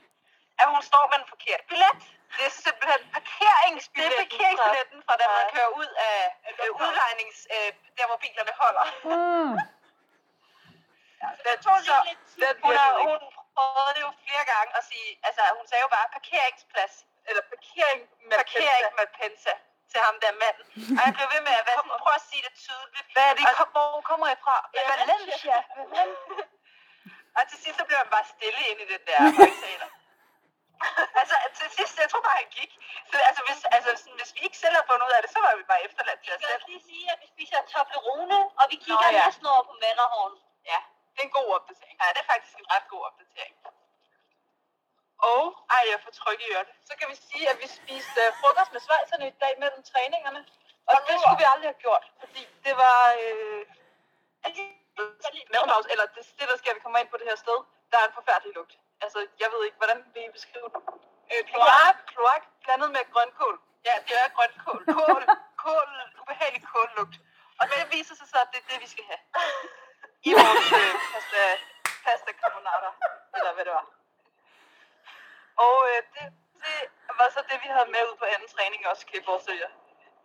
at hun står med en forkert billet. Det er simpelthen parkeringsbilletten. Det er parkeringsbilletten fra, da man Ja. kører ud af øh, udlejnings... Øh, der, hvor bilerne holder. Mm. Den, så, den, hun, har, hun prøvede det jo flere gange at sige, altså hun sagde jo bare parkeringsplads, eller parkering med parkering med pensa til ham der manden. Og han blev ved med at være sådan, prøv at sige det tydeligt. Hvad er det, Altså, hvor kommer I fra? Ja, Valencia. Og til sidst så blev han bare stille ind i den der højtaler. altså til sidst, jeg tror bare, han gik. Så, altså, hvis, altså, sådan, hvis vi ikke selv havde fundet ud af det, så var vi bare efterladt til Jeg os selv. også lige sige, at vi spiser Toblerone, og vi kigger Nå, ja. næsten over på Matterhorn. Ja, det er en god opdatering. Ja, det er faktisk en ret god opdatering. Og, ej, jeg får tryk i ørerne. Så kan vi sige, at vi spiste uh, frokost med svejserne i dag mellem træningerne. Og det skulle vi aldrig have gjort, fordi det var... Øh, madpause, eller det, det, der sker, vi kommer ind på det her sted, der er en forfærdelig lugt. Altså, jeg ved ikke, hvordan vil I beskrive det? Øh, kloak, kloak blandet med grønkål. Ja, det er grønkål. Kål, kål, ubehagelig kållugt. Og det viser sig så, at det er det, vi skal have i vores øh, pasta, pasta carbonara, eller hvad det var. Og øh, det, det var så det, vi havde med ud på anden træning også, kan I forestille jer.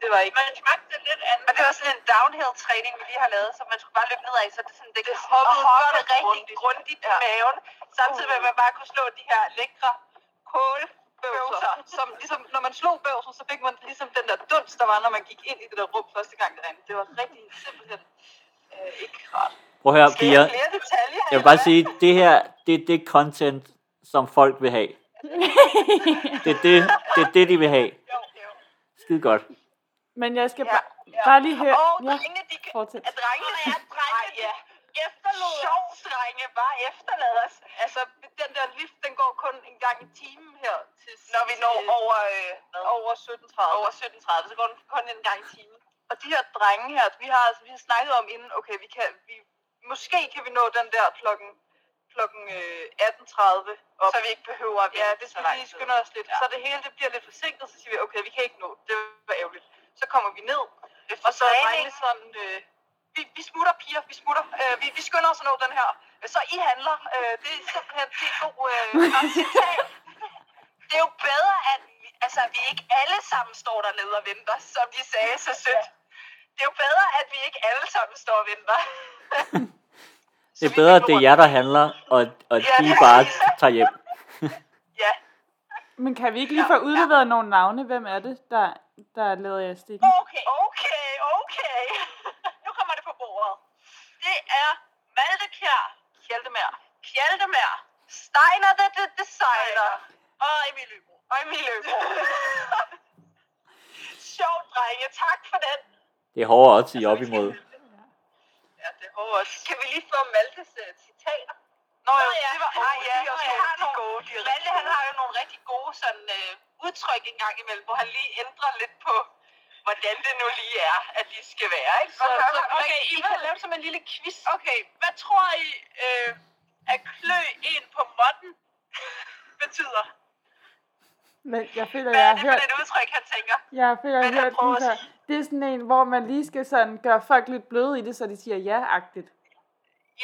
Det var ikke... Man smagte lidt andet. Men det var sådan en downhill-træning, vi lige har lavet, så man skulle bare løbe nedad, så det, sådan, det, det hoppede, hoppede rigtig grundigt, grundigt i maven, samtidig med, at man bare kunne slå de her lækre kålbøvser, som ligesom, når man slog bøvsen, så fik man ligesom den der dunst, der var, når man gik ind i det der rum første gang derinde. Det var rigtig simpelthen øh, ikke rart. Prøv at høre, jeg detaljer? Jeg vil bare sige, det her, det er det content, som folk vil have. Det er det, det, er det de vil have. Jo, jo. Skide godt. Men jeg skal Ja, bare, ja. bare lige høre. Og Ja, drengene, de kan... fortsæt. At drengene er drenge, ja. Efterlod Sjov drenge bare efterlad os. Altså, den der lift, den går kun en gang i timen her. Til, Når vi når over, øh, over 17.30. Over 17.30, så går den kun en gang i timen. Og de her drenge her, vi har, altså, vi har snakket om inden, okay, vi kan, vi, måske kan vi nå den der klokken klokken øh, 18.30 op. Så vi ikke behøver at Ja, hvis vi lige skynder os lidt. Ja. Så det hele det bliver lidt forsinket, så siger vi, okay, vi kan ikke nå. Det var ærgerligt. Så kommer vi ned, og så er drengene sådan, øh, vi, vi smutter piger, vi smutter. Øh, vi, vi skynder os at nå den her. Så I handler. Øh, det er simpelthen det er god øh, citat. Det er jo bedre, at vi, altså, vi ikke alle sammen står dernede og venter, som de sagde så sødt. Det er jo bedre, at vi ikke alle sammen står og venter. Det er bedre, at det er jer, der handler, og, og Ja, de bare tager hjem. Ja, Men kan vi ikke lige få udleveret nogle navne? Hvem er det, der, der lavede jer stikken? Okay, okay, okay. Nu kommer det på bordet. Det er Malte Kjær, Kjeldemær, Kjeldemær, Steiner the, the Designer, og Emil Løbo. Og Emil Løbo. Sjovt, drenge. Tak for den. Det er hårdere at sige op imod. Ja, det er hårdt. Kan vi lige få Maltes uh, citater? Nå, jo, ja. det var Ah, oh, ja, de, nå, de, ja. har nogle gode. De Malte, han har jo nogle rigtig gode sådan, uh, udtryk en gang imellem, hvor han lige ændrer lidt på, hvordan det nu lige er, at de skal være. Ikke? Så, Okay, så, okay, I I kan lave som en lille quiz. Okay, hvad tror I, øh, at klø en på måtten betyder? Men jeg føler, Hvad jeg er det for et udtryk, han tænker? jeg føler, jeg har hørt den før. Det er sådan en, hvor man lige skal sådan gøre folk lidt bløde i det, så de siger ja-agtigt.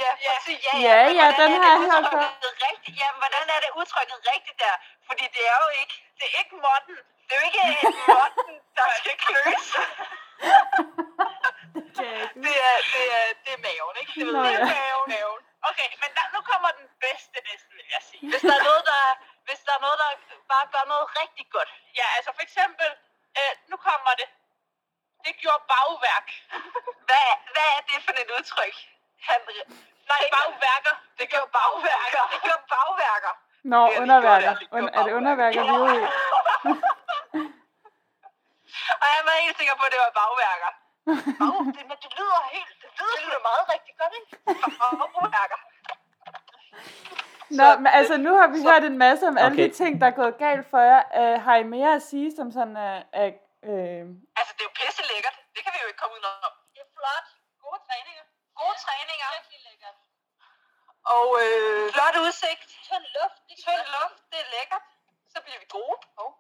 Ja, præcis. Ja, Ja, ja, hvordan den er har det jeg hørt før. Rigtigt? Ja, men hvordan er det udtrykket rigtigt der? Fordi det er jo ikke, det er ikke måtten. Det er jo ikke måtten, der skal kløs. det, er, det, er, det er maven, ikke? Det, Nå, det er ja. maven. maven. Okay, men der, nu kommer den bedste næste, vil jeg sige. Hvis der er noget, der, hvis der, er noget, der bare gør noget rigtig godt. Ja, altså for eksempel, øh, nu kommer det. Det gjorde bagværk. Hvad, hvad er det for et udtryk? Han, nej, bagværker. Det gjorde bagværker. Det gjorde bagværker. Nå, Det er det underværker. det gjorde er det underværker bagværker. hvide i? Og jeg var helt sikker på, at det var bagværker. Bag, det, men det lyder helt, det lyder sgu da meget rigtig godt, ikke? Bagværker. Nå, men altså nu har vi hørt en masse om alle Okay. de ting, der er gået galt for jer. Uh, har I mere at sige som sådan uh, uh, uh, Altså, det er jo pisse lækkert. Det kan vi jo ikke komme udenom. Det er flot. Gode træninger. Gode træninger. Virkelig lækkert. Og øh, flot udsigt. Tynd luft. Det Tynd luft, det er lækkert. Så bliver vi gode. Oh.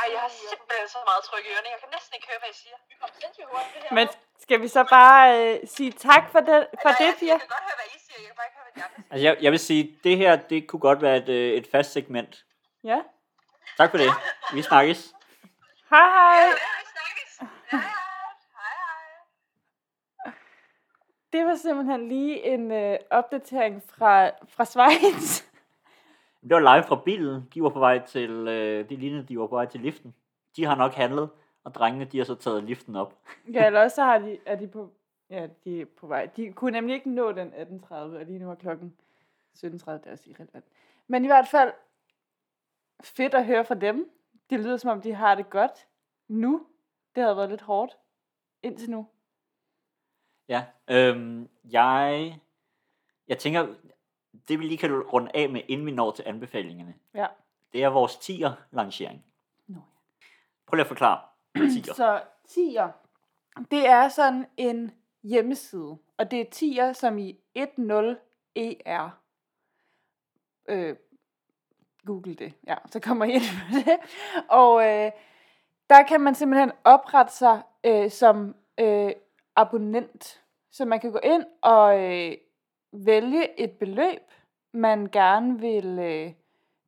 Ej, jeg har simpelthen så meget tryk i ørerne. Jeg kan næsten ikke høre, hvad I siger. Vi kommer sindssygt hurtigt her. Men skal vi så bare uh, sige tak for det, for Eller, det jeg, Pia? jeg kan godt høre, hvad I siger. Jeg kan bare ikke høre, hvad de andre siger. Altså, jeg, jeg vil sige, det her, det kunne godt være et, øh, et fast segment. Ja. Tak for det. Vi snakkes. Hej hej. Ja, vi snakkes. Ja, ja. Hej, hej. Det var simpelthen lige en øh, opdatering fra, fra Schweiz. Det var live fra bilen. De var på vej til, øh, de lignede, de var på vej til liften. De har nok handlet, og drengene, de har så taget liften op. ja, eller også så har de, er de på, ja, de er på vej. De kunne nemlig ikke nå den 18.30, og lige nu er klokken 17.30, det er også irrelevant. Men i hvert fald, fedt at høre fra dem. Det lyder som om, de har det godt nu. Det havde været lidt hårdt indtil nu. Ja, øhm, jeg, jeg tænker, det vi lige kan runde af med, inden vi når til anbefalingerne, Ja. det er vores 10'er lancering. Nå, Prøv lige at forklare. 10'er. Så tier, det er sådan en hjemmeside, og det er tier som i 10ER. Øh, Google det, ja, så kommer I ind på det. Og øh, der kan man simpelthen oprette sig øh, som øh, abonnent. Så man kan gå ind og øh, vælge et beløb, man gerne vil øh,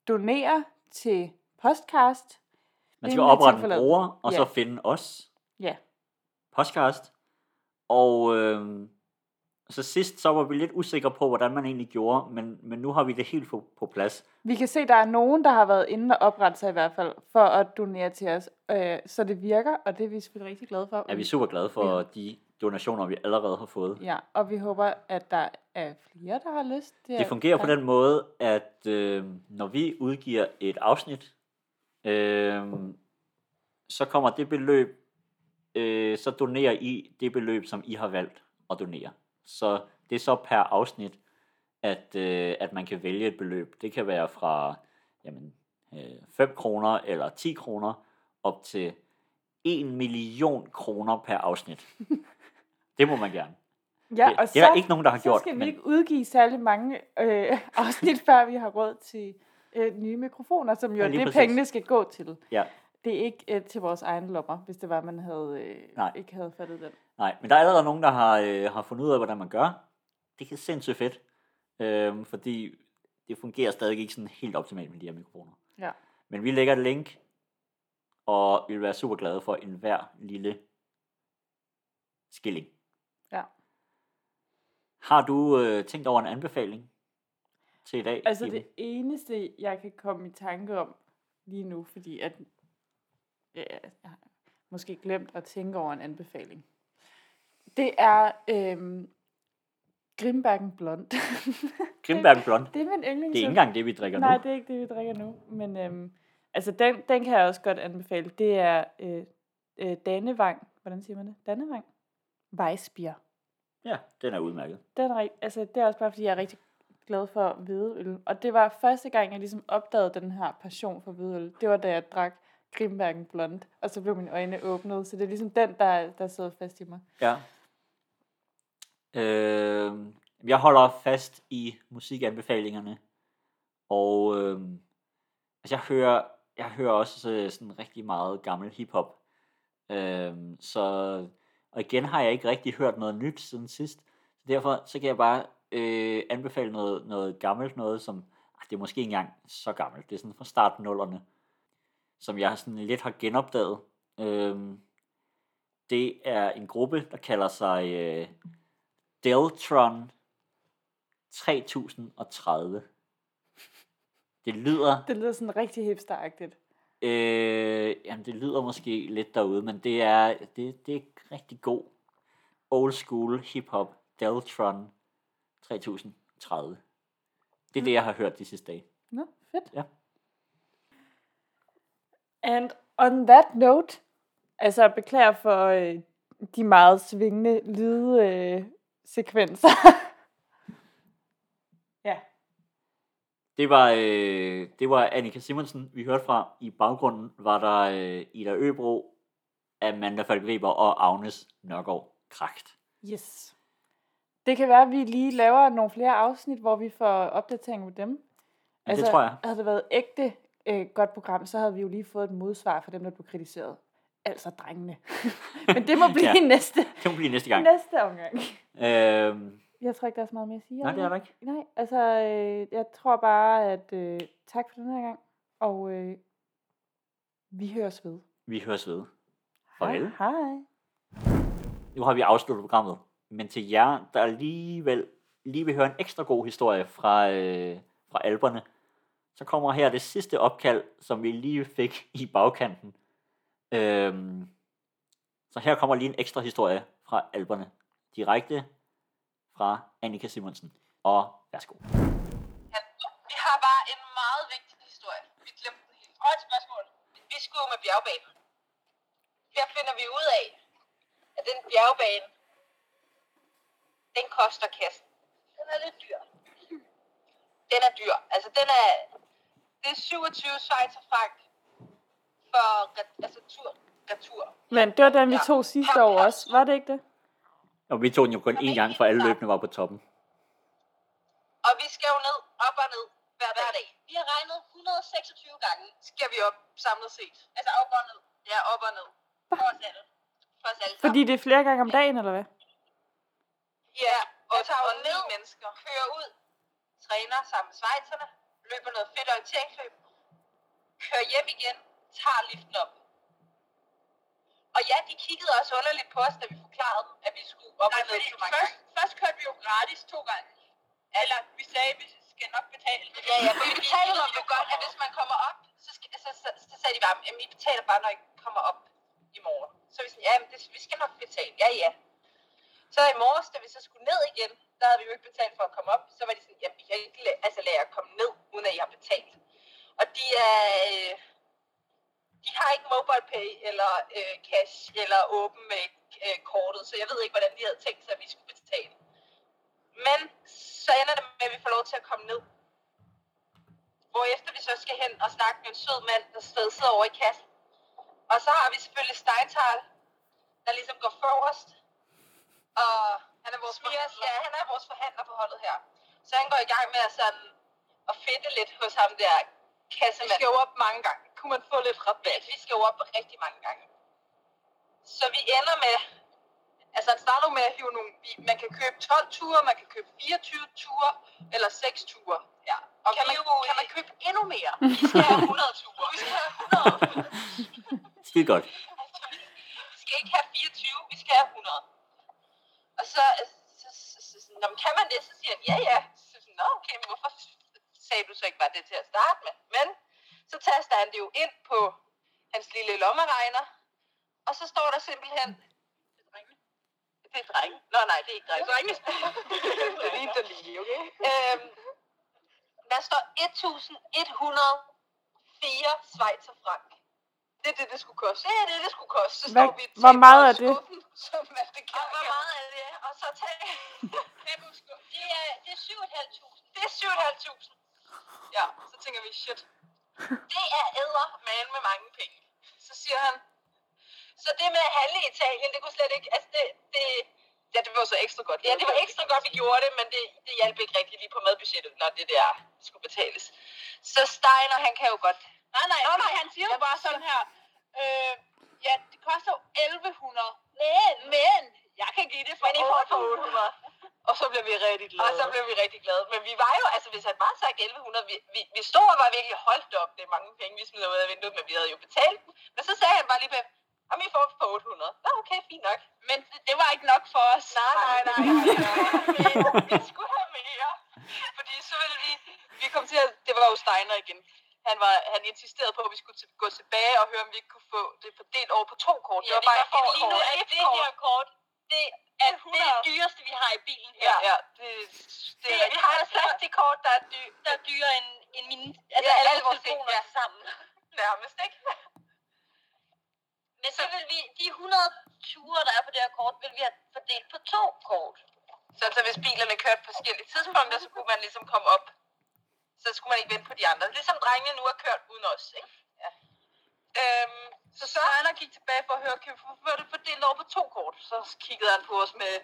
donere til podcast. Man skal er en oprette en bruger, og Ja. så finde os, Ja, podcast. Og øhm, så sidst, så var vi lidt usikre på, hvordan man egentlig gjorde, men, men nu har vi det helt på, på plads. Vi kan se, der er nogen, der har været inde og oprette sig i hvert fald, for at donere til os. Øh, så det virker, og det er vi selvfølgelig rigtig glade for. Er vi super glade for de donationer, vi allerede har fået. Ja, og vi håber, at der er flere, der har lyst. Det fungerer på den måde, at øh, når vi udgiver et afsnit, øh, så kommer det beløb, øh, så donerer I det beløb, som I har valgt at donere. Så det er så per afsnit, at, øh, at man kan vælge et beløb. Det kan være fra jamen, øh, 5 kroner eller 10 kroner op til 1 million kroner per afsnit. det må man gerne. Ja, det, og det er der så, ikke nogen, der har så gjort. skal vi men- ikke udgive særlig mange øh, afsnit, før vi har råd til øh, nye mikrofoner, som jo Ja, er det, præcis. pengene skal gå til. Ja. Det er ikke øh, til vores egen lommer, hvis det var, man havde, øh, Nej. ikke havde fattet den. Nej, men der er allerede nogen, der har, øh, har fundet ud af, hvordan man gør. Det er sindssygt fedt, øh, fordi det fungerer stadig ikke sådan helt optimalt med de her mikrofoner. Ja. Men vi lægger et link, og vi vil være super glade for enhver lille skilling. Har du øh, tænkt over en anbefaling til i dag? Altså Iben? det eneste, jeg kan komme i tanke om lige nu, fordi at ja, jeg har måske glemt at tænke over en anbefaling. Det er øhm, Grimbergen Blond. Grimbergen Blond. det er min yndlings. Det er ikke engang det, vi drikker Nej, nu. det er ikke det, vi drikker nu. Men øhm, altså den, den kan jeg også godt anbefale. Det er øh, øh, Danevang. Hvordan siger man det? Danevang? Weissbier. Ja, den er udmærket. Den er, altså, det er også bare, fordi jeg er rigtig glad for hvedeøl. Og det var første gang, jeg ligesom opdagede den her passion for hvedeøl. Det var, da jeg drak Grimbergen Blond. Og så blev mine øjne åbnet. Så det er ligesom den, der, der sidder fast i mig. Ja. Øh, jeg holder fast i musikanbefalingerne, og øh, altså jeg hører, jeg hører også øh, sådan rigtig meget gammel hiphop. Øh, så, og igen har jeg ikke rigtig hørt noget nyt siden sidst. Så derfor så kan jeg bare øh, anbefale noget, noget gammelt, noget som, ah, det er måske ikke engang så gammelt, det er sådan fra starten nullerne, som jeg sådan lidt har genopdaget. Øh, det er en gruppe, der kalder sig øh, Deltron 3030. Det lyder, Det lyder sådan rigtig hipsteragtigt øh, jamen det lyder måske lidt derude, men det er, det, det er rigtig god old school hip-hop Deltron 3030. Det er det, jeg har hørt de sidste dage. Nå, fedt. Ja. And on that note, altså beklager for øh, de meget svingende lydsekvenser. Øh, sekvenser. ja, Det var, øh, det var Annika Simonsen, vi hørte fra. I baggrunden var der øh, Ida Øbro, Amanda Falkweber og Agnes Nørgaard Kragt. yes. Det kan være, at vi lige laver nogle flere afsnit, hvor vi får opdatering med dem. Ja, det tror jeg. Havde det været ægte øh, godt program, så havde vi jo lige fået et modsvar fra dem, der blev kritiseret. Altså drengene. Men det må blive ja. næste, Det må blive næste gang. næste omgang. Øhm, Jeg tror ikke, der er så meget mere at sige. nej, det er der ikke. Nej, altså, øh, jeg tror bare, at øh, tak for den her gang. Og øh, vi høres ved. Vi høres ved. Hej. Farvel. Hej. Nu har vi afsluttet programmet. Men til jer, der alligevel lige vil høre en ekstra god historie fra, øh, fra alberne, så kommer her det sidste opkald, som vi lige fik i bagkanten. Øhm, så her kommer lige en ekstra historie fra alberne. Direkte fra Annika Simonsen. Og værsgo. Vi har bare en meget vigtig historie. Vi glemte den helt. Og et spørgsmål. Vi skulle med bjergbane. Her finder vi ud af, at den bjergbane, den koster kassen. Den er lidt dyr. Den er dyr. Altså, den er... Det er 27 Schweizer frank for altså, tur, retur. Men det var den, vi Ja. tog sidste år også. Var det ikke det? Og vi tog den jo kun én gang, for alle løbende var på toppen. Og vi skal jo ned, op og ned, hver, hver dag. Vi har regnet 126 gange, skal vi op samlet set. Altså op og ned. Ja, op og ned. For os alle. For os alle sammen. Fordi det er flere gange om dagen, eller hvad? Ja, og tager jo ned, mennesker. kører ud, træner sammen med svejserne, løber noget fedt orienteringsløb, kører hjem igen, tager liften op. Og ja, de kiggede også underligt på os, da vi forklarede dem, at vi skulle op Nej, og ned så mange først, gange. først kørte vi jo gratis to gange. Eller vi sagde, at vi skal nok betale. Ja, ja, for vi betaler dem jo godt, at hvis man kommer op, så, skal, så, så, så sagde de bare, at I betaler bare, når I kommer op i morgen. Så vi sådan, ja, men det, vi skal nok betale. Ja, ja. Så i morges, da vi så skulle ned igen, der havde vi jo ikke betalt for at komme op, så var de sådan, ja, vi kan ikke la- altså, lade jer komme ned, uden at I har betalt. Og de er, øh, de har ikke mobile pay eller øh, cash eller åben med øh, kortet, så jeg ved ikke, hvordan de havde tænkt sig, at vi skulle betale. Men så ender det med, at vi får lov til at komme ned. Hvorefter vi så skal hen og snakke med en sød mand, der stadig sidder over i kassen. Og så har vi selvfølgelig Steintal, der ligesom går forrest. Og han er vores, Smias, ja, han er vores forhandler på holdet her. Så han går i gang med at, sådan, at fedte lidt hos ham der kassemand. Vi skal jo op mange gange. Kunne man få lidt rabat? Vi skal jo op rigtig mange gange. Så vi ender med, altså han starter med at hive nogle, man kan købe 12 ture, man kan købe 24 ture, eller 6 ture. Ja. Og kan, man, kan man købe endnu mere? Vi skal have 100 ture. Vi skal have 100. Skide godt. Vi skal ikke have 24, vi skal have 100. Og så, så, så, så, så Nå, men kan man det? Så siger han, ja, ja. Så Nå, okay, men hvorfor sagde du så ikke bare det til at starte med? Han det jo ind på hans lille lommeregner, og så står der simpelthen, det er drenge. Nå nej, det er ikke drenge. Det er drenge. det er lige, der lige, okay? Øhm, der står 1104 Schweizer frank. Det er det, det skulle koste. Det er det, det skulle koste. Så Hvad- står vi hvor til meget er det? skuffen, Som man det kan. Hvor meget er det? Og så tag... det er, det er 7.500. Det er 7.500. Ja, så tænker vi, shit. Det er æder man med mange penge. Så siger han, så det med at handle i Italien, det kunne slet ikke, altså det, det, ja, det var så ekstra godt. Ja, det var ekstra godt, vi gjorde det, men det, det hjalp ikke rigtig lige på madbudgettet, når det der skulle betales. Så Steiner, han kan jo godt. Nej, nej, nej, nej, han siger jo bare sådan her. Øh, ja, det koster jo 1100. Men, men, jeg kan give det for Men I får det for 800. 800. Og så blev vi rigtig glade. Og så blev vi rigtig glade. Men vi var jo, altså hvis han bare sagt 1100, vi, vi, vi stod og var virkelig holdt op. Det er mange penge, vi smider ud af vinduet, men vi havde jo betalt dem. Men så sagde han bare lige med, om I får det for 800. Nå, okay, fint nok. Men det, var ikke nok for os. Nej, nej, nej. nej. vi skulle have mere. Fordi så ville vi, vi kom til at, det var jo Steiner igen. Han, var, han insisterede på, at vi skulle gå tilbage og høre, om vi ikke kunne få det fordelt over på to kort. det var bare et lige nu er Et det her kort, det er det, det dyreste, vi har i bilen her. Ja, ja. Det, det, Det, vi har et plastikkort, der er dyr. der er dyrere end, end mine, altså Ja, alle alle vores telefoner ja. sammen. Nærmest, ikke? Men så vil vi, de 100 ture, der er på det her kort, vil vi have fordelt på to kort. Så, så hvis bilerne kørte på forskellige tidspunkter, så kunne man ligesom komme op. Så skulle man ikke vente på de andre. Ligesom drengene nu har kørt uden os, ikke? Øhm, så Steiner gik tilbage for at høre, kan vi få det fordelt over på to kort? Så kiggede han på os med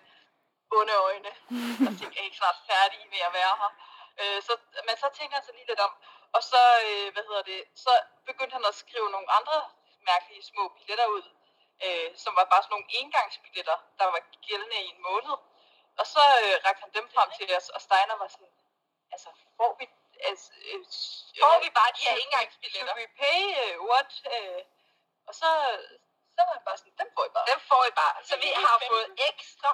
onde øjne. Og tænkte, er I ikke snart færdige med at være her? Øh, så, men så tænkte han sig lige lidt om. Og så, øh, hvad hedder det, så begyndte han at skrive nogle andre mærkelige små billetter ud, øh, som var bare sådan nogle engangsbilletter, der var gældende i en måned. Og så øh, rakte han dem frem til os, og Steiner var sådan, altså, får vi, altså, øh, Får vi bare de her engangsbilletter? Should we pay uh, what? Uh, og så, så var han bare sådan, dem får I bare. Dem får I bare. Så vi har fået ekstra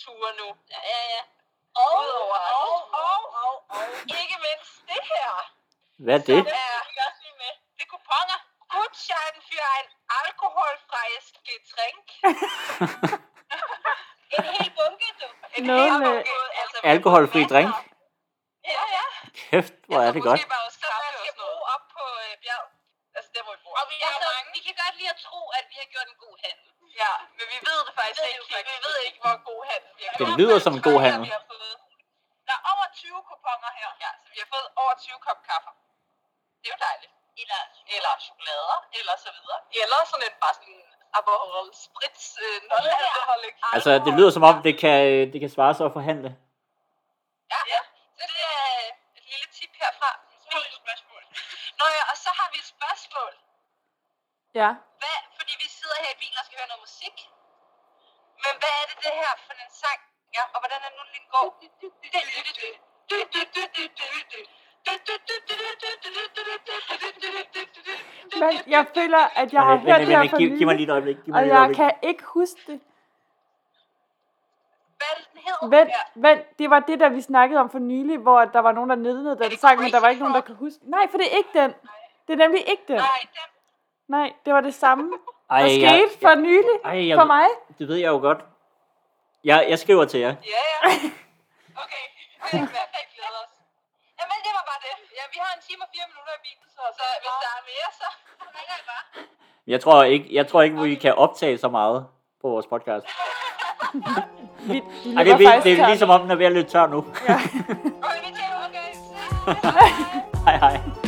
ture nu. Ja, ja, ja. Og, Udover og, og, og, og, og, ikke mindst det her. Hvad er det? Som er, det er kuponer. Gutschein für ein alkoholfreies Getränk. en hel bunke, du. En Noget hel bunke. Altså, Alkoholfri drink? Kæft, hvor er det godt. Måske bare også kaffe og sådan noget. op på øh, bjerg. Altså, der hvor vi bor. Og vi, altså, vi kan godt lide at tro, at vi har gjort en god handel. Ja, men vi ved det faktisk ikke. det faktisk Vi ved ikke, hvor god handel vi har Det gjort. lyder som en god handel. vi har fået. Der er over 20 kuponer her. Ja, så vi har fået over 20 kop kaffe. Det er jo dejligt. Eller, eller chokolader, eller så videre. Eller sådan et bare sådan Aperol Spritz, øh, non-alcoholic. Altså, det lyder som om, det kan, det kan svare sig at forhandle. Ja, ja. Så det er et lille tip herfra. Så har vi et spørgsmål. Nå ja, og så har vi et spørgsmål. Ja. Hvad, fordi vi sidder her i bilen og skal høre noget musik. Men hvad er det det her for en sang? Ja, og hvordan er nu den går? Men jeg føler, at jeg har hørt vent, det her for giv, giv mig nylig, lige et øjeblik. Giv mig og lige et jeg øjeblik. kan ikke huske det. Hvad det, den hedder? Vent, vent, det var det, der vi snakkede om for nylig, hvor der var nogen, der nednede, det sang, men der var ikke nogen, der kan huske. Nej, for det er ikke den. Det er nemlig ikke den. Nej, den. Nej, det var det samme, Ej, der jeg, skete for nylig ej, jeg, for mig. det ved jeg jo godt. Jeg, jeg skriver til jer. Ja, ja. Okay, det perfekt, glæder os. Jamen, det var bare det. Ja, vi har en time og fire minutter i bilen, så, så hvis der er mere, så ringer I bare. Jeg tror ikke, jeg tror ikke vi kan optage så meget på vores podcast. Vi, vi Ej, det, er, faktisk det er ligesom om, den er ved at løbe tør nu. Okay, vi tager, okay. hej hej.